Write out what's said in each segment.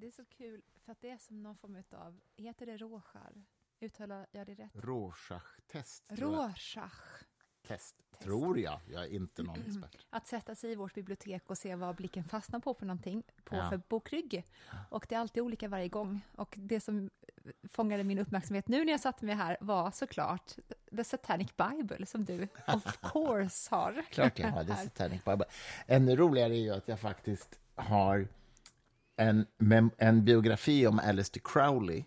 Det är så kul, för att det är som någon form av, heter det råskär? Uttalar jag det rätt? Rorschach-test. jag. Råschach. Test, tror jag. Jag är inte någon expert. Att sätta sig i vårt bibliotek och se vad blicken fastnar på för någonting, på Ja. för bokrygg. Och det är alltid olika varje gång. Och det som fångade min uppmärksamhet nu när jag satte mig här var såklart The Satanic Bible, som du of course har. Klart jag har. Här. Satanic Bible. Ännu roligare är ju att jag faktiskt har en, en biografi om Aleister Crowley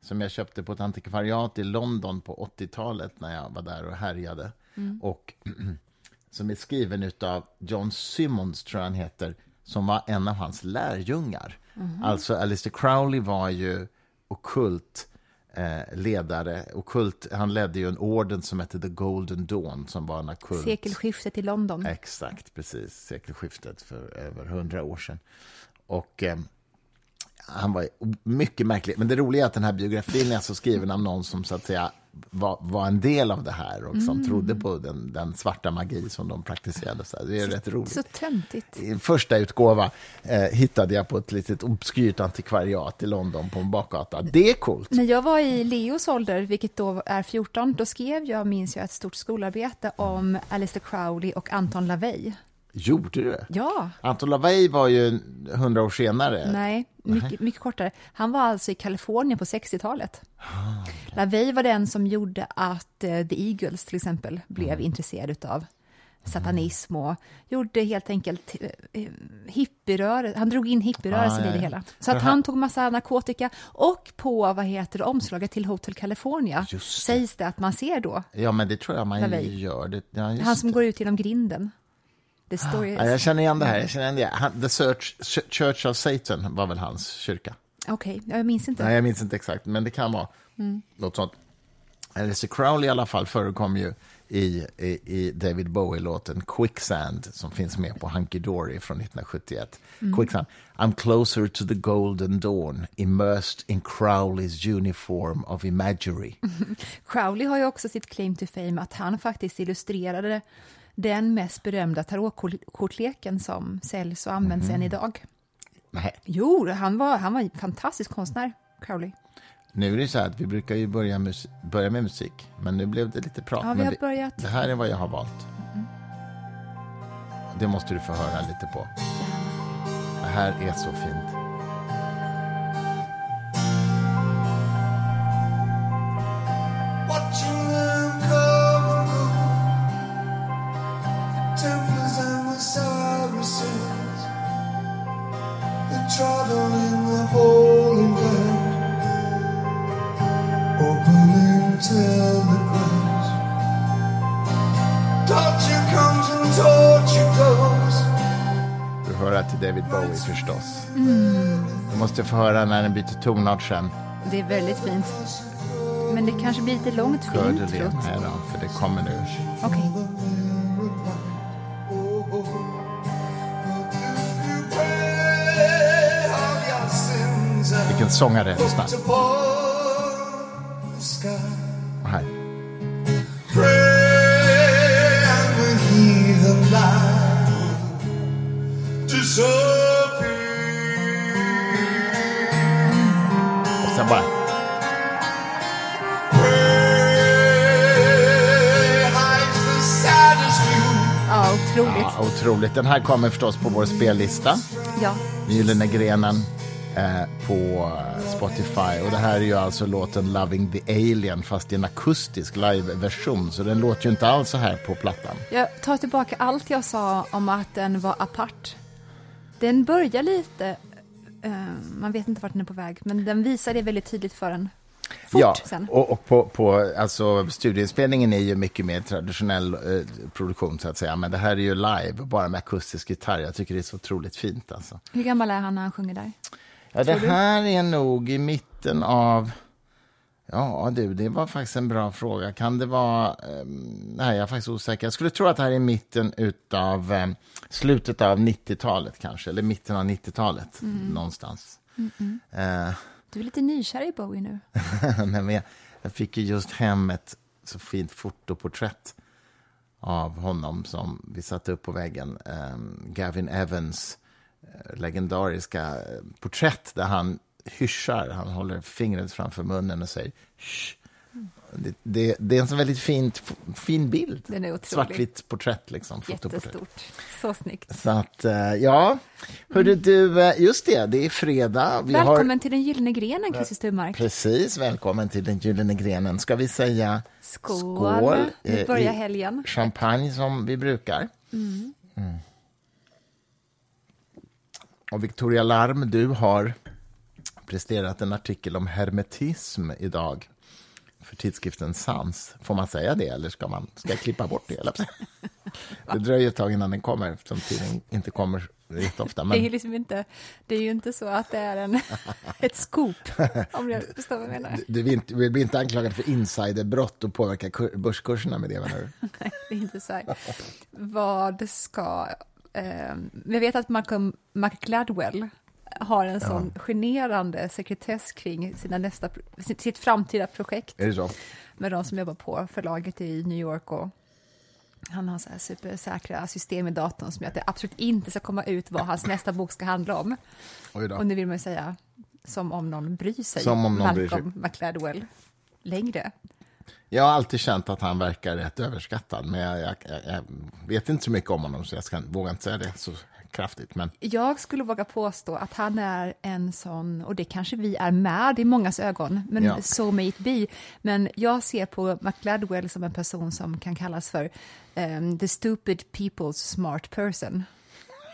som jag köpte på ett antikvariat i London på 80-talet när jag var där och härjade. Och som är skriven av John Simmons, tror jag han heter, som var en av hans lärjungar. Alltså, Aleister Crowley var ju okult eh, ledare. Okult, han ledde ju en orden som hette The Golden Dawn, som var en okult... Sekelskiftet i London. Exakt, precis. Sekelskiftet för över hundra år sedan. Och eh, han var mycket märklig. Men det roliga är att den här biografin är alltså skriven av någon som så att säga var, var en del av det här och som trodde på den, den svarta magi som de praktiserade. Så det är rätt roligt. Så töntigt. I första utgåva eh, hittade jag på ett litet obskyrt antikvariat i London på en bakgata. Det är coolt. När jag var i Leos ålder, vilket då är 14, då skrev jag, minns jag, ett stort skolarbete om Aleister Crowley och Anton LaVey. Gjorde du det? Ja, Anton LaVey var ju hundra år senare. nej, mycket, mycket kortare. Han var alltså i Kalifornien på 60-talet. Ah, LaVey var den som gjorde att eh, The Eagles till exempel blev Mm. intresserade av satanism och gjorde helt enkelt eh, hippierörelsen, han drog in hippierörelsen Ah, ja, i det hela. Så att han- tog massa narkotika och på, vad heter det, omslaget till Hotel California det. sägs det att man ser då Ja, men det tror jag man LaVey. gör. Det, ja, han som det. går ut genom grinden. Det står ju... Ja, jag känner igen det här. Jag känner igen det. Han, The Church, Church of Satan var väl hans kyrka? Okej, jag minns inte. Nej, jag minns inte exakt, men det kan vara något sånt. Aleister Crowley i alla fall förekom ju i, i, i David Bowie-låten Quicksand som finns med på Hunky Dory från 1971. Quicksand. I'm closer to the golden dawn, immersed in Crowleys uniform of imagery. Crowley har ju också sitt claim to fame att han faktiskt illustrerade den mest berömda tarotkortleken som säljs och används än idag. Nej, Jo, han var, han var en fantastisk konstnär, Crowley. nu är det så här att vi brukar ju börja, mus- börja med musik, men nu blev det lite prat. Ja, vi har börjat. Det här är vad jag har valt. Det måste du få höra lite på. Det här är så fint. David Bowie förstås. Du måste få höra när den byter tonart sen. Det är väldigt fint. Men det kanske blir lite långt för Hör du det? Nej då, för det kommer nu. Okej. And Vilken sångare. Lyssna. Otroligt. Den här kommer förstås på vår spellista. Ja. Gyllene grenen eh, på Spotify. Och det här är ju alltså låten Loving the Alien fast i en akustisk liveversion. Så den låter ju inte alls så här på plattan. Jag tar tillbaka allt jag sa om att den var apart. Den börjar lite, eh, man vet inte vart den är på väg, men den visar det väldigt tydligt för en fort ja, sen. och, och på, på, alltså, studieinspelningen är ju mycket mer traditionell eh, produktion så att säga. Men det här är ju live, bara med akustisk gitarr. Jag tycker det är så otroligt fint alltså. Hur gammal är han när han sjunger där? Ja, det Tror du? här är nog i mitten av... Ja, du, det var faktiskt en bra fråga. Kan det vara... ehm, nej, jag är faktiskt osäker. Jag skulle tro att det här är i mitten utav... ehm, slutet av 90-talet kanske, eller mitten av 90-talet någonstans. Eh, du är lite nykär i Bowie nu. nej, men jag, jag fick ju just hem ett så fint fotoporträtt av honom som vi satte upp på väggen. Ehm, Gavin Evans eh, legendariska eh, porträtt där han hyschar, han håller fingret framför munnen och säger Shh. Det, det, det är en så väldigt fint, fin bild. Den är otrolig. Svartvitt porträtt, liksom. Jättestort. Så snyggt. Så att, eh, ja. Hörru du, eh, just det, det är fredag. Vi Välkommen har... till den gyllene grenen, Christer Sturmark. Precis, välkommen till den gyllene grenen. Ska vi säga Skål. Nu eh, börjar helgen. Champagne som vi brukar. Mm. Och Victoria Larm, du har presterat en artikel om hermetism idag för tidskriften Sans. Får man säga det, eller ska, man, ska jag klippa bort det? Eller? Det dröjer ett tag innan den kommer, eftersom tidningen inte kommer jätteofta. Det är, Men liksom inte, det är ju inte så att det är en, ett scoop, om jag förstår vad jag menar. du vill inte, vill bli inte anklagad för insiderbrott och påverka kur- börskurserna med det, menar du? Nej, det är inte så här. Vad ska... Eh, jag vet att Malcolm McGladwell har en sån generande sekretess kring sina nästa, sitt, framtida projekt med de som jobbar på förlaget i New York. Och han har så här supersäkra system i datorn som gör att det absolut inte ska komma ut vad hans nästa bok ska handla om. Och nu vill man säga som om någon bryr sig. Som om någon bryr sig. Malcolm McGladwell längre. Jag har alltid känt att han verkar rätt överskattad, men jag, jag, jag, jag vet inte så mycket om honom, så jag ska, vågar inte säga det så kraftigt. Men Jag skulle våga påstå att han är en sån, och det kanske vi är med i mångas ögon, men Ja. so may it be. Men jag ser på McGladwell som en person som kan kallas för ehm, the stupid people's smart person.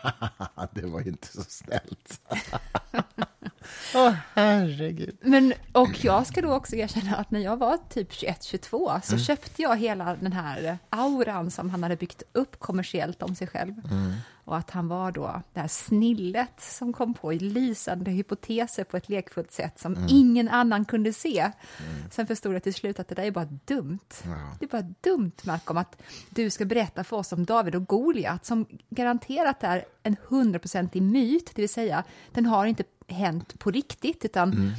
det var inte så snällt. Åh, herregud. Men, och jag ska då också erkänna att när jag var typ 21-22 Mm. så köpte jag hela den här auran som han hade byggt upp kommersiellt om sig själv. Mm. Och att han var då det här snillet som kom på lysande hypoteser på ett lekfullt sätt som Mm. ingen annan kunde se. Sen förstod jag till slut att det där är bara dumt. Det är bara dumt, Malcolm, att du ska berätta för oss om David och Goliat som garanterat är en hundraprocentig myt, det vill säga den har inte hänt på riktigt, utan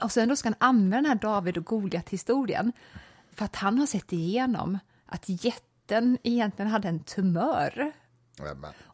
och sen då ska han använda den här David och Goliat-historien för att han har sett igenom att jätten egentligen hade en tumör.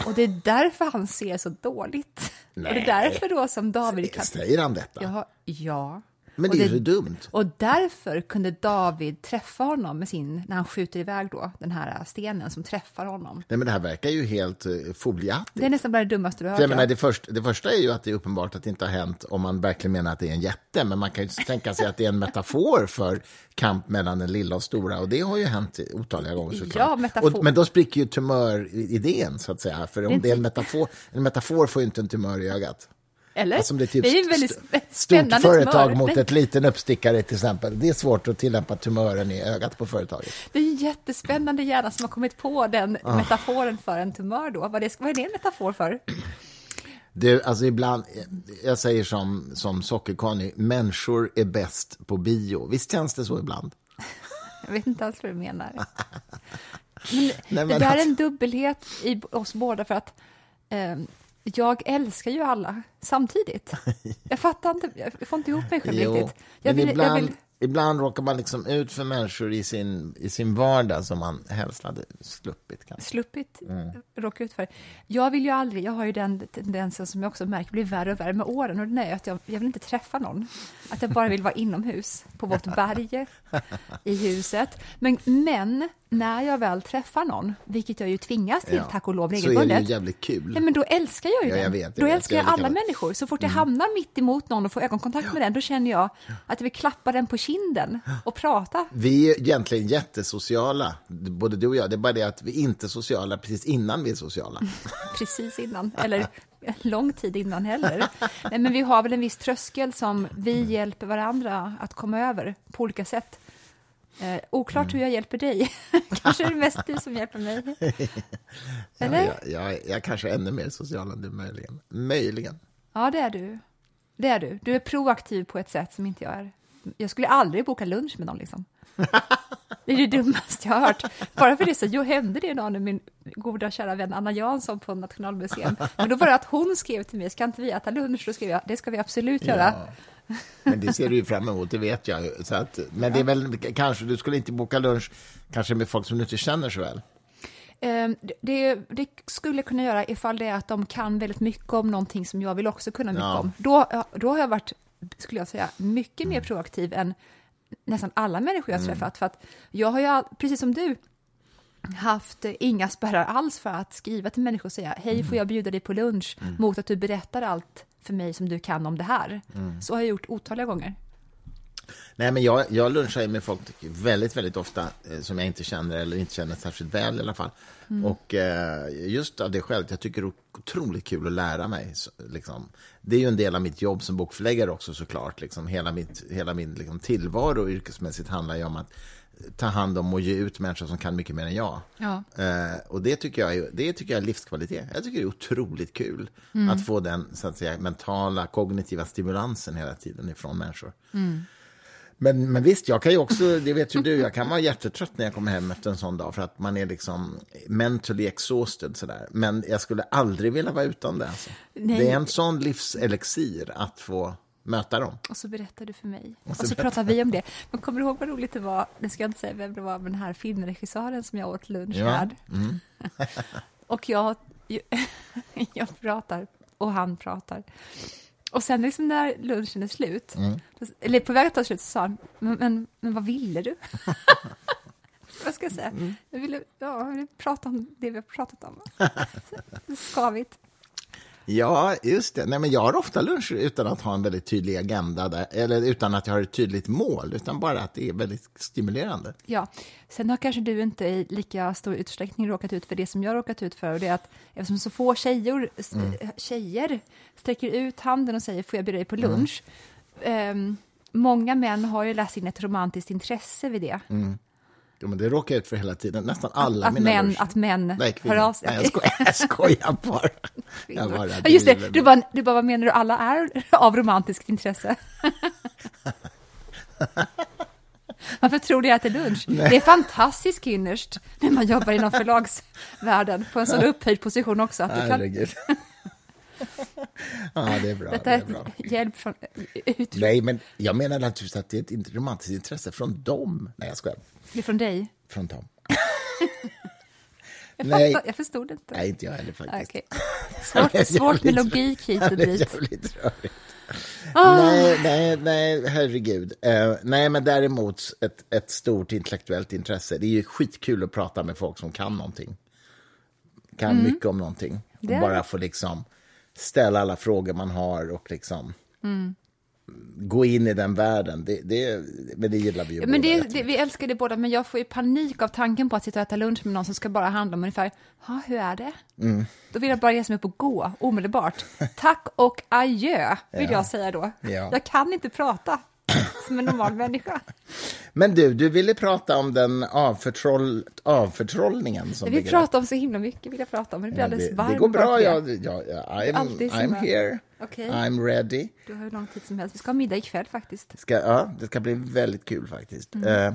Och det är därför han ser så dåligt. Och det är Nej. därför då som David kan... Säger han detta? Ja, ja. Men Och det är ju så dumt. Och därför kunde David träffa honom med sin, när han skjuter iväg då, den här stenen som träffar honom. Nej, men det här verkar ju helt uh, foliehattigt. Det är nästan bara det dummaste du har jag hört. menar, det, först, det första är ju att det är uppenbart att det inte har hänt om man verkligen menar att det är en jätte. Men man kan ju tänka sig att det är en metafor för kamp mellan den lilla och stora. Och det har ju hänt otaliga gånger såklart. Ja, metafor. Och, men då spricker ju tumöridén, så att säga. För om Det är det en metafor, en metafor får ju inte en tumör i ögat. Eller? Alltså det är typ det är en väldigt st- sp- stort spännande företag tumör. mot ett liten uppstickare till exempel. Det är svårt att tillämpa tumören i ögat på företaget. Det är ju jättespännande hjärna som har kommit på den Ah. metaforen för en tumör då. Vad, det, vad är det en metafor för? Du, alltså ibland, jag säger som, som Socker-Conny, människor är bäst på bio. Visst känns det så ibland? Jag vet inte alls vad du menar. Men, men det där är att- en dubbelhet i oss båda för att eh, jag älskar ju alla samtidigt. Jag fattar inte, jag får inte ihop mig själv riktigt. Jag vill, ibland, jag vill, ibland råkar man liksom ut för människor i sin, i sin vardag som man helst hade sluppit. Kanske. sluppit Mm. råka ut för. Jag vill ju aldrig, jag har ju den tendensen som jag också märker blir värre och värre med åren och den är att jag, jag vill inte träffa någon. Att jag bara vill vara inomhus på vårt berg i huset. Men, men när jag väl träffar någon, vilket jag ju tvingas till Ja. tack och lov Så är det ju regelbundet, jävligt kul. Ja, men då älskar jag ju Ja, den. jag vet, jag då vet, älskar jag alla med. människor. Så fort jag hamnar mitt emot någon och får ögonkontakt med den, då känner jag att jag vill klappa den på kinden och prata. Vi är egentligen jättesociala, både du och jag. Det är bara det att vi inte är sociala precis innan vi är sociala. precis innan, eller lång tid innan heller. Nej, men vi har väl en viss tröskel som vi hjälper varandra att komma över på olika sätt. Eh, oklart hur jag hjälper dig. Kanske är det mest du som hjälper mig. Eller? Ja, jag, jag, jag är kanske ännu mer social än du, möjligen. Möjligen. Ja, det är du. Det är du. Du är proaktiv på ett sätt som inte jag är. Jag skulle aldrig boka lunch med någon liksom. Det är det dummaste jag har hört. Bara för det så jo, hände det idag med min goda kära vän Anna Jansson på Nationalmuseum. Men då var det att hon skrev till mig, ska inte vi äta lunch? Då skrev jag, det ska vi absolut göra. Ja. Men det ser du ju fram emot, det vet jag. Så att, men det är väl kanske, du skulle inte boka lunch kanske med folk som du inte känner så väl? Ehm, det- det, skulle kunna göra ifall det är att de kan väldigt mycket om någonting som jag vill också kunna mycket Ja. om. Då, då har jag varit, skulle jag säga, mycket mer proaktiv än nästan alla människor jag har träffat. För att jag har ju, precis som du, haft inga spärrar alls för att skriva till människor och säga hej, får jag bjuda dig på lunch mot att du berättar allt för mig som du kan om det här. Så har jag gjort otaliga gånger. Nej, men jag, jag lunchar med folk väldigt, väldigt ofta eh, som jag inte känner eller inte känner särskilt väl i alla fall. Och eh, just av det skälet, jag tycker det är otroligt kul att lära mig. Så, liksom. Det är ju en del av mitt jobb som bokförläggare också såklart. Liksom. Hela, mitt, hela min liksom, tillvaro yrkesmässigt handlar ju om att ta hand om och ge ut människor som kan mycket mer än jag. Ja. Eh, och det tycker, jag är, det tycker jag är livskvalitet. Jag tycker det är otroligt kul att få den så att säga, mentala, kognitiva stimulansen hela tiden ifrån människor. Men, men visst, jag kan ju också, det vet ju du, jag kan vara jättetrött när jag kommer hem efter en sån dag för att man är liksom mentally exhausted sådär. Men jag skulle aldrig vilja vara utan det. Alltså. Det är en sån livselixir att få möta dem. Och så berättar du för mig. Och Och så så, berättar pratar vi om det. Men kommer du ihåg vad roligt det var, det ska jag inte säga vem det var, men den här filmregissören som jag åt lunch Ja. Mm. med. och jag, jag pratar och han pratar. Och sen liksom när lunchen är slut, Mm. eller på väg att ta slut, så sa han, men, men, men vad ville du? vad ska jag säga? Mm. Jag ville, ja, jag ville prata om det vi har pratat om. Skavigt. Ja, just det. Nej, men jag har ofta lunch utan att ha en väldigt tydlig agenda, där, eller utan att jag har ett tydligt mål, utan bara att det är väldigt stimulerande. Ja, sen har kanske du inte i lika stor utsträckning råkat ut för det som jag har råkat ut för. Och det är att eftersom så få tjejer, mm. tjejer sträcker ut handen och säger får jag bjuda dig på lunch. Ehm, många män har ju läst in ett romantiskt intresse vid det. Ja, men det råkar jag ut för hela tiden. Nästan alla att, mina män, luncher. att män Nej, hör av sig. Nej, jag skojar, jag skojar bara. Jag bara ja, just det, du bara, du bara, vad menar du, alla är av romantiskt intresse? Varför tror du att det är lunch? Det är fantastiskt innerst när man jobbar inom förlagsvärlden på en sån upphöjd position också. Att du kan, Herregud. ja, det är bra. detta Det är är bra. hjälp från ut, Nej, men jag menar naturligtvis att det är ett romantiskt intresse från dem. Nej, jag skojar. Det är från dig. Från dem. Jag, Nej. fattar, jag förstod inte. Nej, inte jag heller faktiskt. är Svårt, svårt med logik hit och dit. Ah. Nej, nej, nej, herregud. Eh, nej, men däremot ett, ett stort intellektuellt intresse. Det är ju skitkul att prata med folk som kan någonting. Kan mycket om någonting. Mm. Det Och bara få liksom ställa alla frågor man har och liksom Mm. Gå in i den världen. Det, det, men det gillar vi ju Men båda det, vi älskar det båda, men jag får ju panik av tanken på att sitta och äta lunch med någon som ska bara handla om ungefär, ja, hur är det? Mm. Då vill jag bara ge mig upp och gå omedelbart. Tack och adjö, vill Ja. jag säga då. Ja. Jag kan inte prata som en normal människa. Men du, du ville prata om den avförtroll, avförtrollningen som Vi pratar om så himla mycket, vill jag prata om, men det blir alldeles varmt det går bra. Jag, jag, jag, I'm, I'm here. Okej. I'm ready. Du har hur lång tid som helst. Vi ska ha middag ikväll faktiskt. Ska, ja, det ska bli väldigt kul faktiskt. Eh,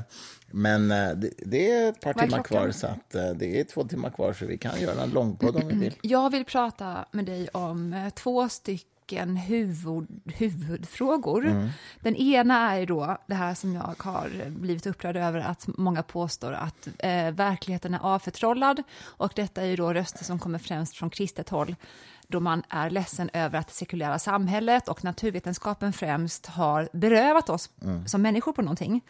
men eh, det, det är ett par Mm. Är timmar kvar, så att, eh, det är två timmar kvar, så vi kan göra en långpodd om vi vill. Jag vill prata med dig om två stycken huvud, huvudfrågor. Mm. Den ena är då det här som jag har blivit upprörd över att många påstår att eh, verkligheten är avförtrollad och detta är ju då röster som kommer främst från kristet håll då man är ledsen över att det sekulära samhället och naturvetenskapen främst har berövat oss Mm. som människor på någonting.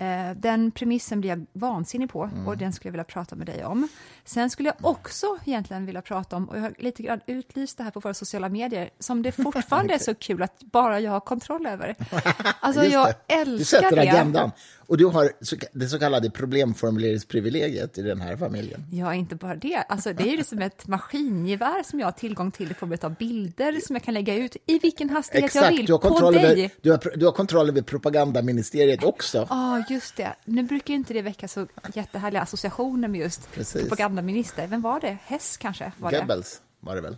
Eh, den premissen blir jag vansinnig på Mm. och den skulle jag vilja prata med dig om. Sen skulle jag också egentligen vilja prata om, och jag har lite grann utlyst det här på våra sociala medier, som det fortfarande är så kul att bara jag har kontroll över. Alltså jag det. älskar Du sätter det. agendan. Och du har det så kallade problemformuleringsprivilegiet i den här familjen. Ja, inte bara det. Alltså, det är ju liksom ett maskingevär som jag har tillgång till i form av bilder som jag kan lägga ut i vilken hastighet jag Exakt, vill du har, på kontroll dig. över, du, har, du har kontroll över propagandaministeriet också. Ja, just det. Nu brukar inte det väcka så jättehärliga associationer med just Precis. propagandaminister. Vem var det? Hess kanske? Var det? Goebbels var det väl?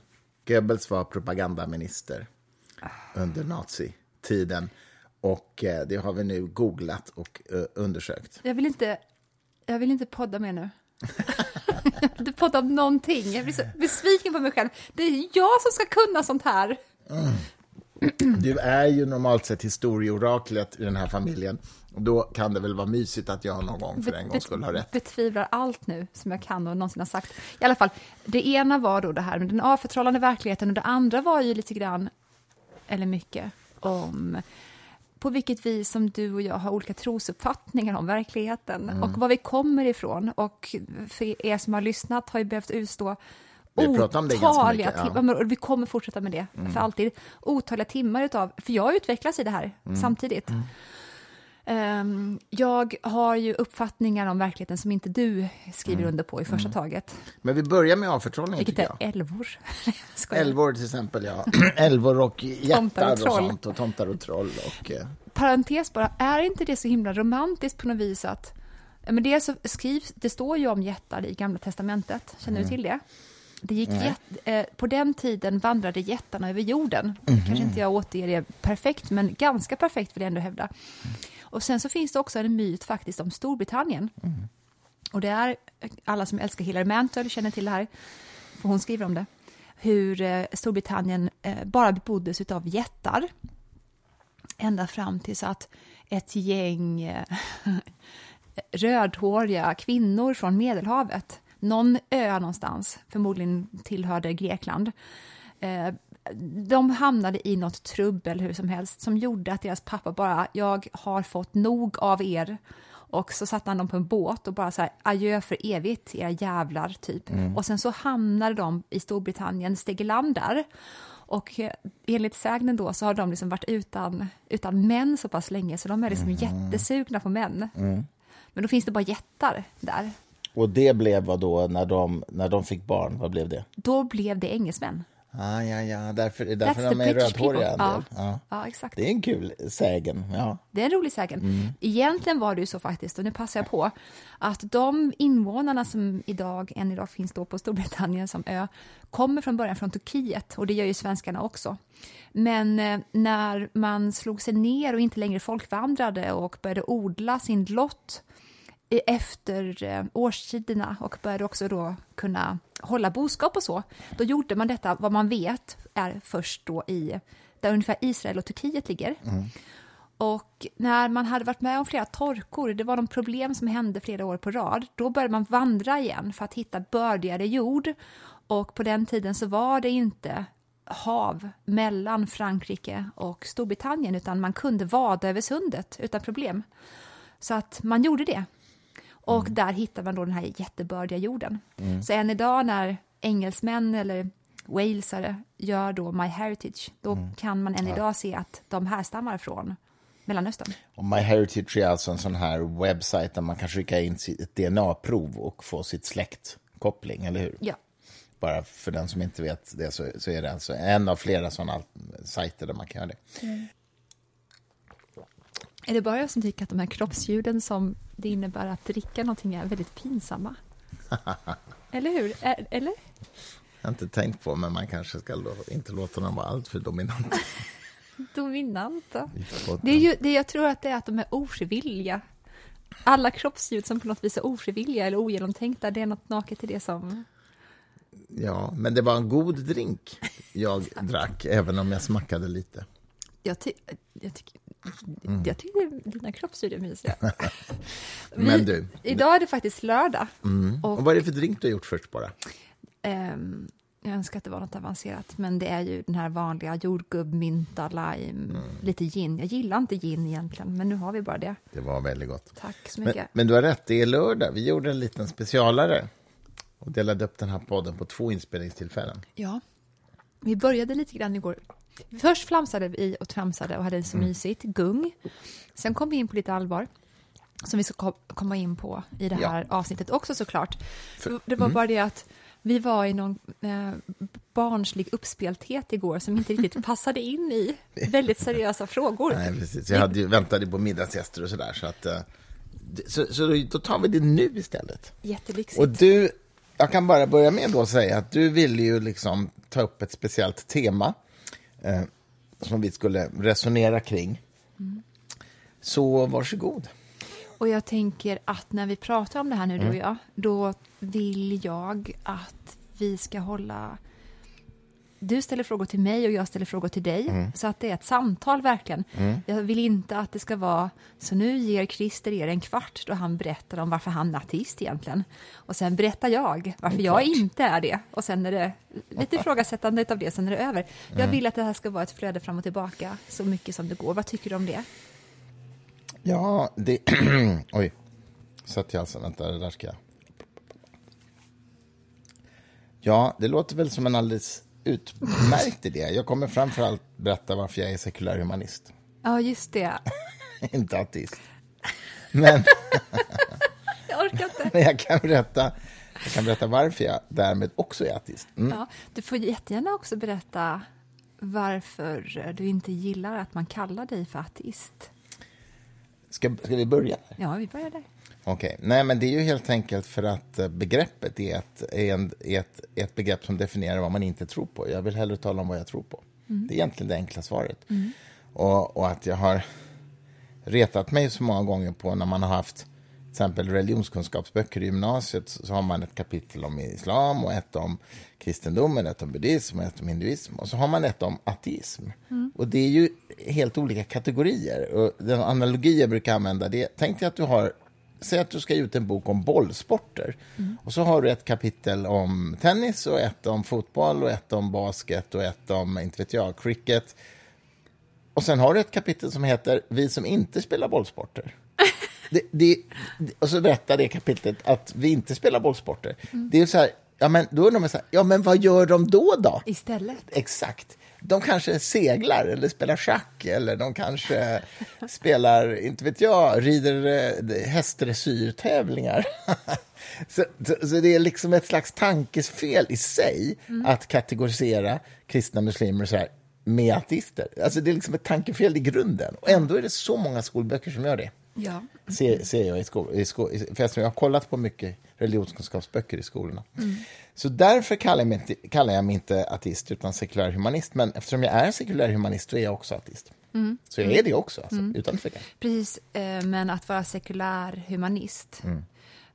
Goebbels var propagandaminister under nazitiden. Och eh, det har vi nu googlat och eh, undersökt. Jag vill inte, jag vill inte podda mer nu. jag vill inte podda om någonting. Jag blir så besviken på mig själv. Det är jag som ska kunna sånt här. Du är ju normalt sett historieoraklet i den här familjen. Och då kan det väl vara mysigt att jag någon gång för en gång skulle ha rätt. betvivlar allt nu som jag kan och någonsin har sagt. I alla fall, det ena var då det här med den avförtrollande verkligheten och det andra var ju lite grann, eller mycket, om på vilket vis som du och jag har olika trosuppfattningar om verkligheten Mm. och var vi kommer ifrån. Och för er som har lyssnat har ju behövt utstå Vi otaliga mycket, ja. Mm. timmar, och vi kommer fortsätta med det för alltid, otaliga timmar utav, för jag utvecklas i det här Mm. samtidigt. Ehm, jag har ju uppfattningar om verkligheten som inte du skriver Mm. under på i första taget, Men vi börjar med avförtrollning, vilket är jag. älvor. Älvor till exempel, ja. Älvor och jättar och och, sånt. Och tomtar och troll. Och, eh, Parentes bara, är inte det så himla romantiskt på något vis att Men det, så skrivs, det står ju om jättar i Gamla Testamentet, känner Mm. du till det? det gick jätt, eh, på den tiden vandrade jättarna över jorden. Mhm. Kanske inte jag återger det perfekt, men ganska perfekt vill jag ändå hävda. Och sen så finns det också en myt faktiskt om Storbritannien. Mm. Och det är, alla som älskar Hillary Mantel känner till det här, för hon skriver om det, hur eh, Storbritannien eh, bara beboddes av jättar ända fram tills att ett gäng eh, rödhåriga kvinnor från Medelhavet, någon ö någonstans, förmodligen tillhörde Grekland, de hamnade i något trubbel hur som helst som gjorde att deras pappa bara, jag har fått nog av er. Och så satte han dem på en båt och bara så här, adjö för evigt, era jävlar, typ. Och sen så hamnade de i Storbritannien, steg i land där. Och eh, enligt sägnen då så har de liksom varit utan, utan män så pass länge så de är liksom jättesugna på män. Men då finns det bara jättar där. och det blev vad då när de, när de fick barn? Vad blev det? Då blev det engelsmän. Ah, ja, ja, därför, därför That's de är rödhåriga en del. Ja. Ja, exakt. Det är en kul sägen. Ja. Det är en rolig sägen. Egentligen var det ju så faktiskt, och nu passar jag på, att de invånarna som idag, än idag finns då på Storbritannien som ö, kommer från början från Turkiet, och det gör ju svenskarna också. Men eh, när man slog sig ner och inte längre folkvandrade och började odla sin lott i- efter eh, årstiderna och började också då kunna hålla boskap och så, då gjorde man detta, vad man vet, är först då i där ungefär Israel och Turkiet ligger. Och när man hade varit med om flera torkor, det var de problem som hände flera år på rad, då började man vandra igen för att hitta bördigare jord. Och på den tiden så var det inte hav mellan Frankrike och Storbritannien, utan man kunde vada över sundet utan problem. Så att man gjorde det. Och där hittar man då den här jättebördiga jorden. Så än idag när engelsmän eller walesare gör då My Heritage, då kan man än idag se att de härstammar från Mellanöstern. Och MyHeritage är alltså en sån här webbsajt där man kan skicka in sitt DNA-prov och få sitt släktkoppling, eller hur? Ja. Bara för den som inte vet det så, så är det alltså en av flera sådana sajter där man kan göra det. Är det bara jag som tycker att de här kroppsljuden som det innebär att dricka någonting är väldigt pinsamma? Eller hur? Eller? Jag har inte tänkt på, men man kanske ska inte låta dem vara alltför dominanta. Dominanta. Det, är ju, det jag tror att det är att de är ofrivilliga. Alla kroppsljud som på något vis är ofrivilliga eller ogenomtänkta, det är något naket i det som... Ja, men det var en god drink jag drack, även om jag smackade lite. Jag, ty, jag, tycker, jag tycker dina kroppsljud är mysiga. Men du, Idag är det faktiskt lördag. och vad är det för drink du har gjort först bara? Ehm, jag önskar att det var något avancerat, men det är ju den här vanliga jordgubb, mynta, lime, lite gin. Jag gillar inte gin egentligen, men nu har vi bara det. Det var väldigt gott. Tack så Men, mycket. men du har rätt, det är lördag. Vi gjorde en liten specialare och delade upp den här podden på två inspelningstillfällen. Ja, vi började lite grann igår. Först flamsade vi och tramsade och hade det så mysigt, gung. Sen kom vi in på lite allvar, som vi ska ko- komma in på i det Ja. här avsnittet också såklart. För- det var bara det att vi var i någon eh, barnslig uppspelthet igår som inte riktigt passade in i väldigt seriösa frågor. Nej, precis. Jag hade ju väntade på middagsgäster och sådär. Så, att, eh, så, så då tar vi det nu istället. Jättelyxigt. Och du, jag kan bara börja med då att säga att du ville ju liksom ta upp ett speciellt tema eh, som vi skulle resonera kring. Så varsågod. Och jag tänker att när vi pratar om det här nu, Mm. du och jag, då vill jag att vi ska hålla du ställer frågor till mig och jag ställer frågor till dig. Så att det är ett samtal verkligen. Jag vill inte att det ska vara, så nu ger Christer er en kvart då han berättar om varför han är artist egentligen. Och sen berättar jag varför jag inte är det. Och sen är det lite ifrågasättande av det, sen är det över. Jag vill att det här ska vara ett flöde fram och tillbaka så mycket som det går. Vad tycker du om det? Ja, det... Oj, satt i halsen. Vänta, det där ska jag... Ja, det låter väl som en alldeles utmärkt idé. Jag kommer framförallt berätta varför jag är sekulär humanist, Ja, just det. inte ateist. Men, Jag orkar inte. men jag, kan berätta, jag kan berätta varför jag därmed också är ateist. Mm. Ja, du får jättegärna också berätta varför du inte gillar att man kallar dig för ateist. Ska, ska vi börja? Ja, vi börjar där. Okej, nej men det är ju helt enkelt för att eh, begreppet är ett, är, en, är, ett, ett begrepp som definierar vad man inte tror på. Jag vill hellre tala om vad jag tror på. Det är egentligen det enkla svaret. Och, och att jag har retat mig så många gånger på när man har haft till exempel religionskunskapsböcker i gymnasiet så har man ett kapitel om islam och ett om kristendomen, ett om buddhism och ett om hinduism och så har man ett om ateism. Och det är ju helt olika kategorier. Och den analogi jag brukar använda det är, tänk dig att du har Säg att du ska ge ut en bok om bollsporter. Och så har du ett kapitel om tennis och ett om fotboll och ett om basket och ett om, inte vet jag, cricket. Och sen har du ett kapitel som heter Vi som inte spelar bollsporter. Det, det, och så berättar det kapitlet att vi inte spelar bollsporter. Det är så här, ja men då undrar man så här, ja men vad gör de då då? Istället. Exakt. De kanske seglar eller spelar schack eller de kanske spelar, inte vet jag, rider eh, hästdressyrtävlingar. så, så, så det är liksom ett slags tankesfel i sig att kategorisera kristna muslimer så här, med ateister. Alltså det är liksom ett tankefel i grunden. Och ändå är det så många skolböcker som gör det. Ja. Ser, ser jag i skol, i skol, förresten, jag har kollat på mycket religionskunskapsböcker i skolorna. Så därför kallar jag, mig inte, kallar jag mig inte ateist utan sekulär humanist. Men eftersom jag är sekulär humanist så är jag också ateist. Så jag är det också, alltså, utan tvekan. Precis, eh, men att vara sekulär humanist, Mm.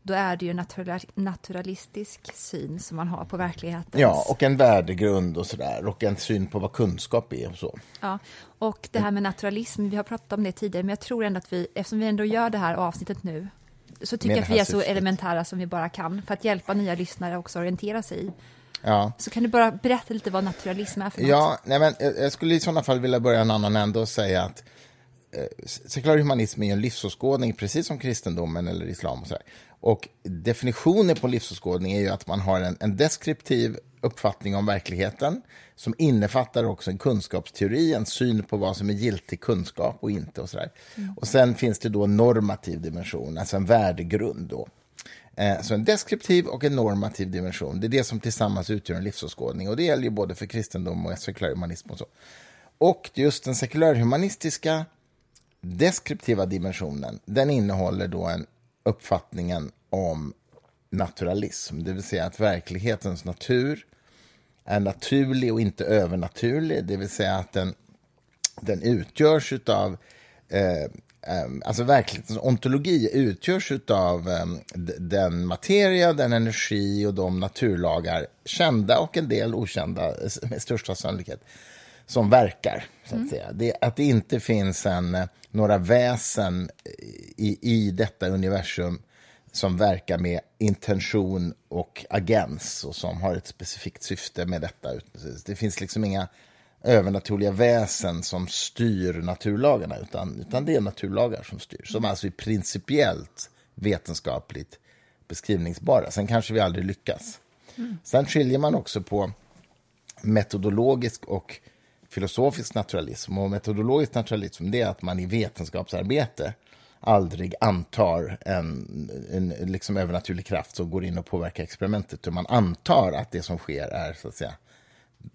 då är det ju en natural, naturalistisk syn som man har på verkligheten. Ja, och en värdegrund och sådär. Och en syn på vad kunskap är och så. Ja, och det här med naturalism, vi har pratat om det tidigare, men jag tror ändå att vi, eftersom vi ändå gör det här avsnittet nu, så tycker jag att vi är så elementära som vi bara kan, för att hjälpa nya lyssnare också orientera sig i. Ja, Så kan du bara berätta lite vad naturalism är för något? Ja, nej men, jag skulle i sådana fall vilja börja en annan ände och säga att eh, sekulär humanism är en livsåskådning, precis som kristendomen eller islam. Och, så här. Och definitionen på livsåskådning är ju att man har en, en deskriptiv uppfattning om verkligheten som innefattar också en kunskapsteori, en syn på vad som är giltig kunskap och inte. Och, så där. och sen finns det då en normativ dimension, alltså en värdegrund. Då. Eh, Så en deskriptiv och en normativ dimension, det är det som tillsammans utgör en livsåskådning. Och det gäller ju både för kristendom och sekulärhumanism och så. Och just den sekulärhumanistiska deskriptiva dimensionen, den innehåller då en uppfattningen om naturalism, det vill säga att verklighetens natur är naturlig och inte övernaturlig, det vill säga att den, den utgörs av eh, eh, alltså verklighetens ontologi utgörs av eh, den materia, den energi och de naturlagar, kända och en del okända eh, med största sannolikhet, som verkar. Så att, säga. Det, att det inte finns en, eh, några väsen i, i detta universum som verkar med intention och agens och som har ett specifikt syfte med detta. Det finns liksom inga övernaturliga väsen som styr naturlagarna, utan, utan det är naturlagar som styr, som alltså är principiellt vetenskapligt beskrivningsbara. Sen kanske vi aldrig lyckas. Sen skiljer man också på metodologisk och filosofisk naturalism. Och metodologisk naturalism det är att man i vetenskapsarbete aldrig antar en, en liksom övernaturlig kraft som går in och påverkar experimentet. Utan man antar att det som sker är så att säga,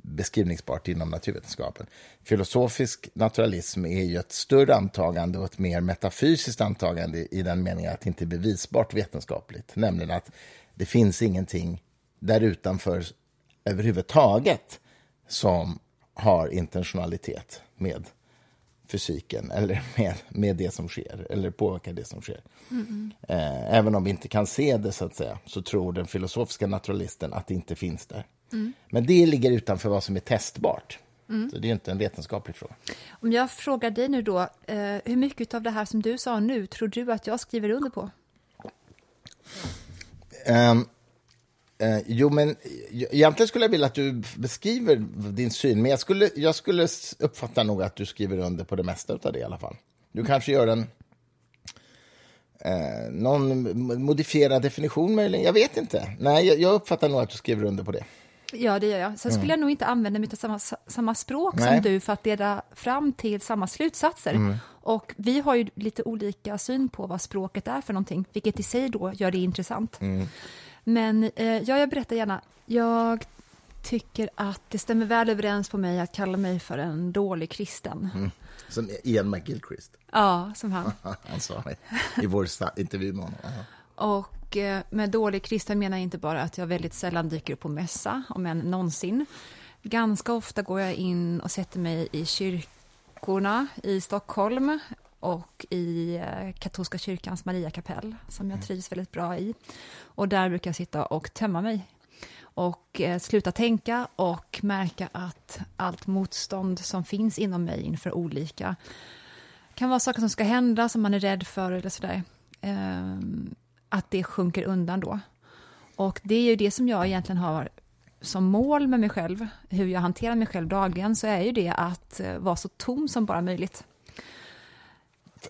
beskrivningsbart inom naturvetenskapen. Filosofisk naturalism är ju ett större antagande och ett mer metafysiskt antagande i den meningen att det inte är bevisbart vetenskapligt. Nämligen att det finns ingenting där utanför överhuvudtaget som har intentionalitet med fysiken eller med, med det som sker eller påverkar det som sker. Eh, även om vi inte kan se det så att säga så tror den filosofiska naturalisten att det inte finns där. Men det ligger utanför vad som är testbart. Så det är inte en vetenskaplig fråga. Om jag frågar dig nu då, eh, hur mycket av det här som du sa nu tror du att jag skriver under på? Ehm, eh, jo, men eh, egentligen skulle jag vilja att du beskriver din syn, men jag skulle, jag skulle uppfatta nog att du skriver under på det mesta av det i alla fall. Du kanske gör en eh, någon modifierad definition möjligen, jag vet inte. Nej, jag, jag uppfattar nog att du skriver under på det. Ja, det gör jag. Sen skulle jag nog inte använda mig av samma, samma språk Mm. Nej. som du för att leda fram till samma slutsatser. Mm. Och vi har ju lite olika syn på vad språket är för någonting, vilket i sig då gör det intressant. Mm. Men eh, ja, jag berättar gärna. Jag tycker att det stämmer väl överens på mig att kalla mig för en dålig kristen. Mm. Som Ian McGilchrist, Ja, som han. han sa det i vår intervju med honom. Och eh, med dålig kristen menar jag inte bara att jag väldigt sällan dyker upp på mässa, om än någonsin. Ganska ofta går jag in och sätter mig i kyrkorna i Stockholm och i eh, katolska kyrkans Mariakapell, som jag trivs väldigt bra i. Och där brukar jag sitta och tömma mig och eh, sluta tänka och märka att allt motstånd som finns inom mig inför olika kan vara saker som ska hända som man är rädd för eller sådär. Ehm, att det sjunker undan då. Och det är ju det som jag egentligen har som mål med mig själv, hur jag hanterar mig själv dagligen, så är ju det att eh, vara så tom som bara möjligt.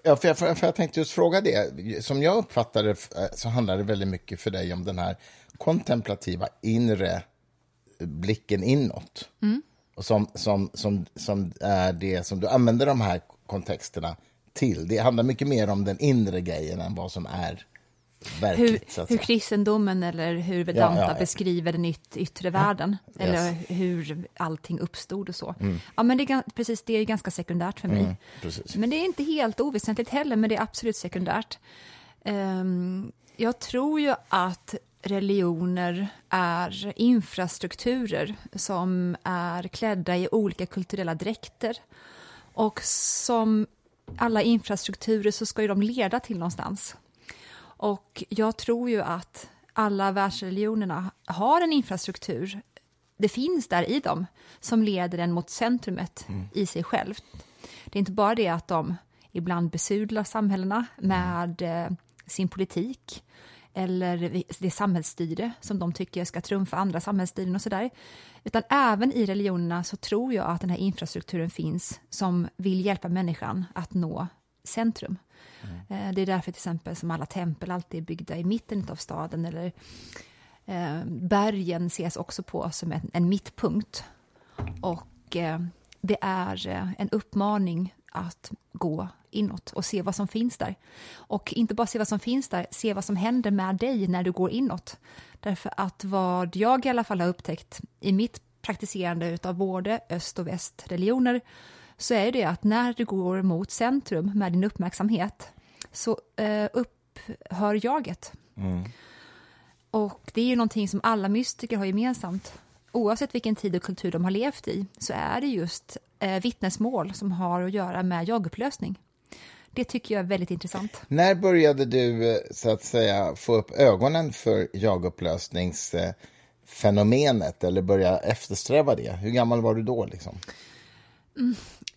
Ja, för jag, för, jag tänkte just fråga det. Som jag uppfattar det eh, så handlar det väldigt mycket för dig om den här kontemplativa inre blicken inåt. Och som, som, som, som är det som du använder de här kontexterna till. Det handlar mycket mer om den inre grejen än vad som är verkligt. hur säga. kristendomen eller hur Vedanta Ja, ja, ja. beskriver den yt, yttre världen, eller hur allting uppstod och så. Ja, men det är, precis, det är ganska sekundärt för mig. Mm. Men det är inte helt oväsentligt heller, men det är absolut sekundärt. Ehm, jag tror ju att religioner är infrastrukturer som är klädda i olika kulturella dräkter. Och som alla infrastrukturer så ska ju de leda till någonstans. Och jag tror ju att alla världsreligionerna har en infrastruktur, det finns där i dem, som leder en mot centrumet i sig självt. Det är inte bara det att de ibland besudlar samhällena med eh, sin politik eller det samhällsstyre som de tycker ska trumfa andra samhällsstyren och sådär. Utan även i religionerna så tror jag att den här infrastrukturen finns som vill hjälpa människan att nå centrum. Eh, Det är därför till exempel som alla tempel alltid är byggda i mitten av staden eller eh, bergen ses också på som en, en mittpunkt. Och eh, det är en uppmaning att gå inåt och se vad som finns där. Och inte bara se vad som finns där, se vad som händer med dig när du går inåt. Därför att vad jag i alla fall har upptäckt i mitt praktiserande av både öst och västreligioner så är det att när du går mot centrum med din uppmärksamhet så eh, upphör jaget. Och det är ju någonting som alla mystiker har gemensamt. Oavsett vilken tid och kultur de har levt i så är det just eh, vittnesmål som har att göra med jagupplösning. Det tycker jag är väldigt intressant. När började du eh, så att säga få upp ögonen för jagupplösningsfenomenet eller börja eftersträva det? Hur gammal var du då? Liksom?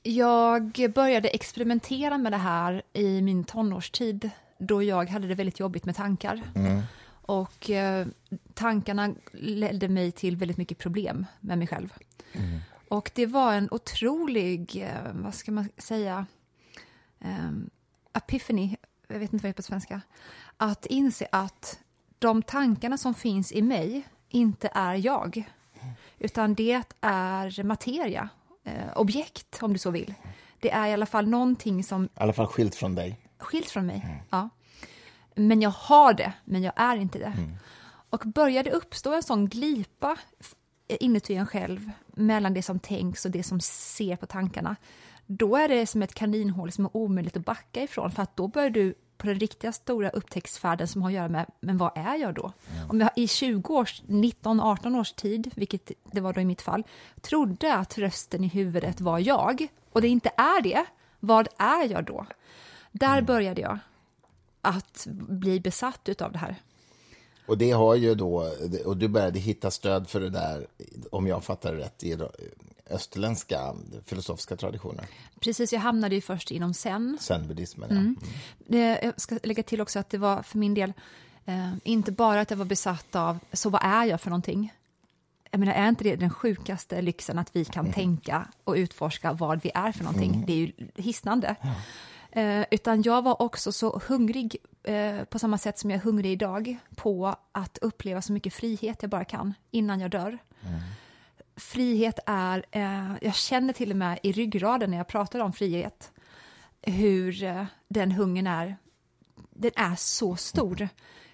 Jag började experimentera med det här i min tonårstid då jag hade det väldigt jobbigt med tankar. Och eh, tankarna ledde mig till väldigt mycket problem med mig själv. Och det var en otrolig, eh, vad ska man säga, um, epiphany, jag vet inte vad det är på svenska, att inse att de tankarna som finns i mig inte är jag, utan det är materia, eh, objekt om du så vill. Det är i alla fall någonting som I alla fall skilt från dig. skilt från mig. Ja. Men jag har det, men jag är inte det. Och började uppstå en sån glipa inuti en själv mellan det som tänks och det som ser på tankarna, då är det som ett kaninhål som är omöjligt att backa ifrån, för att då börjar du på den riktiga stora upptäcktsfärden som har att göra med, men vad är jag då? Om jag i 20 års, 19, 18 års tid, vilket det var då i mitt fall, trodde att rösten i huvudet var jag, och det inte är det, vad är jag då? Där började jag att bli besatt utav det här. Och det har ju då, och du började hitta stöd för det där, om jag fattar rätt, i österländska filosofiska traditioner. Precis, jag hamnade ju först inom zen. Zen-buddhismen, ja. Mm. Det, jag ska lägga till också att det var för min del eh, inte bara att jag var besatt av så vad är jag för någonting? Jag menar, är inte det den sjukaste lyxen att vi kan Mm. tänka och utforska vad vi är för någonting? Det är ju hisnande. Eh, utan jag var också så hungrig, eh, på samma sätt som jag är hungrig idag, på att uppleva så mycket frihet jag bara kan innan jag dör. Frihet är, eh, jag känner till och med i ryggraden när jag pratar om frihet, hur eh, den hungern är, den är så stor.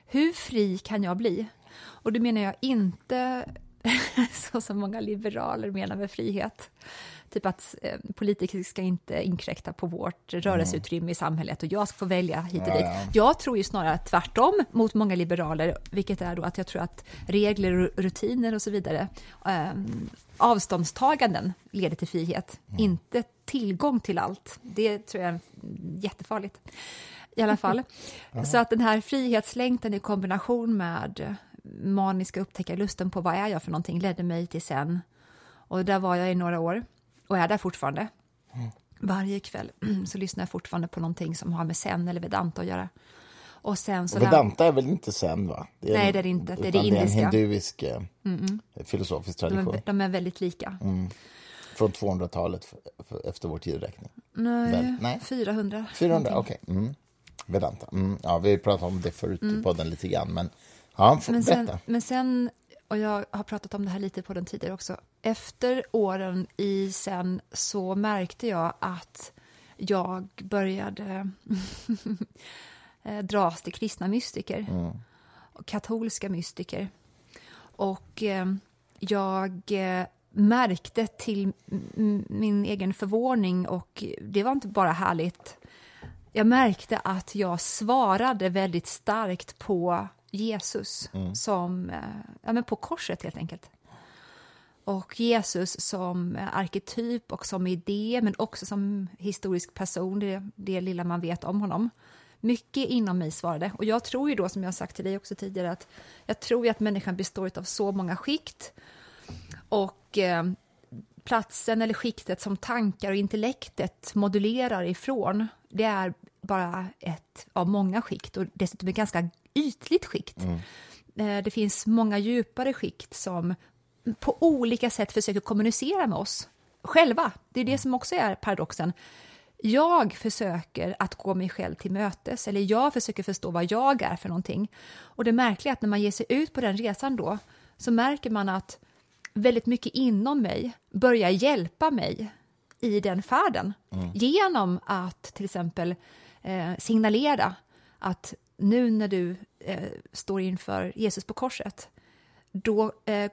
Hur fri kan jag bli? Och då menar jag inte så som många liberaler menar med frihet. Typ att eh, politiker ska inte inkräkta på vårt rörelseutrymme i samhället och jag ska få välja hit och Ja, dit. ja. Jag tror ju snarare tvärtom mot många liberaler, vilket är då att jag tror att regler och rutiner och så vidare, eh, avståndstaganden leder till frihet, inte tillgång till allt. Det tror jag är jättefarligt. I alla fall. Så att den här frihetslängtan i kombination med maniska upptäckarlusten på vad är jag för någonting ledde mig till sen. Och där var jag i några år och är där fortfarande. Varje kväll så lyssnar jag fortfarande på någonting som har med sen eller vedanta att göra. Och sen så Och Vedanta är väl inte zen, va? är Nej, det är det inte. Det är det Det är en indiska. hinduisk eh, filosofisk de, tradition är, de är väldigt lika. från 200-talet för, för, efter vår tidräkning. Nej, nej. 400. 400, okej. Mm. Vedanta. Mm. Ja, vi pratade om det förut i podden lite grann, men ja, Mm. Men sen, men sen, och jag har pratat om det här lite på den tidigare också, efter åren i sen så märkte jag att jag började eh, dras till kristna mystiker och katolska mystiker. Och eh, jag eh, märkte till min egen förvåning och det var inte bara härligt. Jag märkte att jag svarade väldigt starkt på Jesus som, eh, ja men på korset helt enkelt. Och Jesus som eh, arketyp och som idé, men också som historisk person, det, det lilla man vet om honom. Mycket inom mig svarade. Och jag tror ju då, som jag har sagt till dig också tidigare, att jag tror att människan består av så många skikt. Och eh, platsen eller skiktet som tankar och intellektet modulerar ifrån, det är bara ett av många skikt och dessutom ett ganska ytligt skikt. Eh, Det finns många djupare skikt som på olika sätt försöker kommunicera med oss själva. Det är det som också är paradoxen. Jag försöker att gå mig själv till mötes, eller jag försöker förstå vad jag är för någonting. Och det märkliga är att när man ger sig ut på den resan då, så märker man att väldigt mycket inom mig börjar hjälpa mig i den färden. Genom att till exempel eh, signalera att nu när du eh, står inför Jesus på korset, då eh,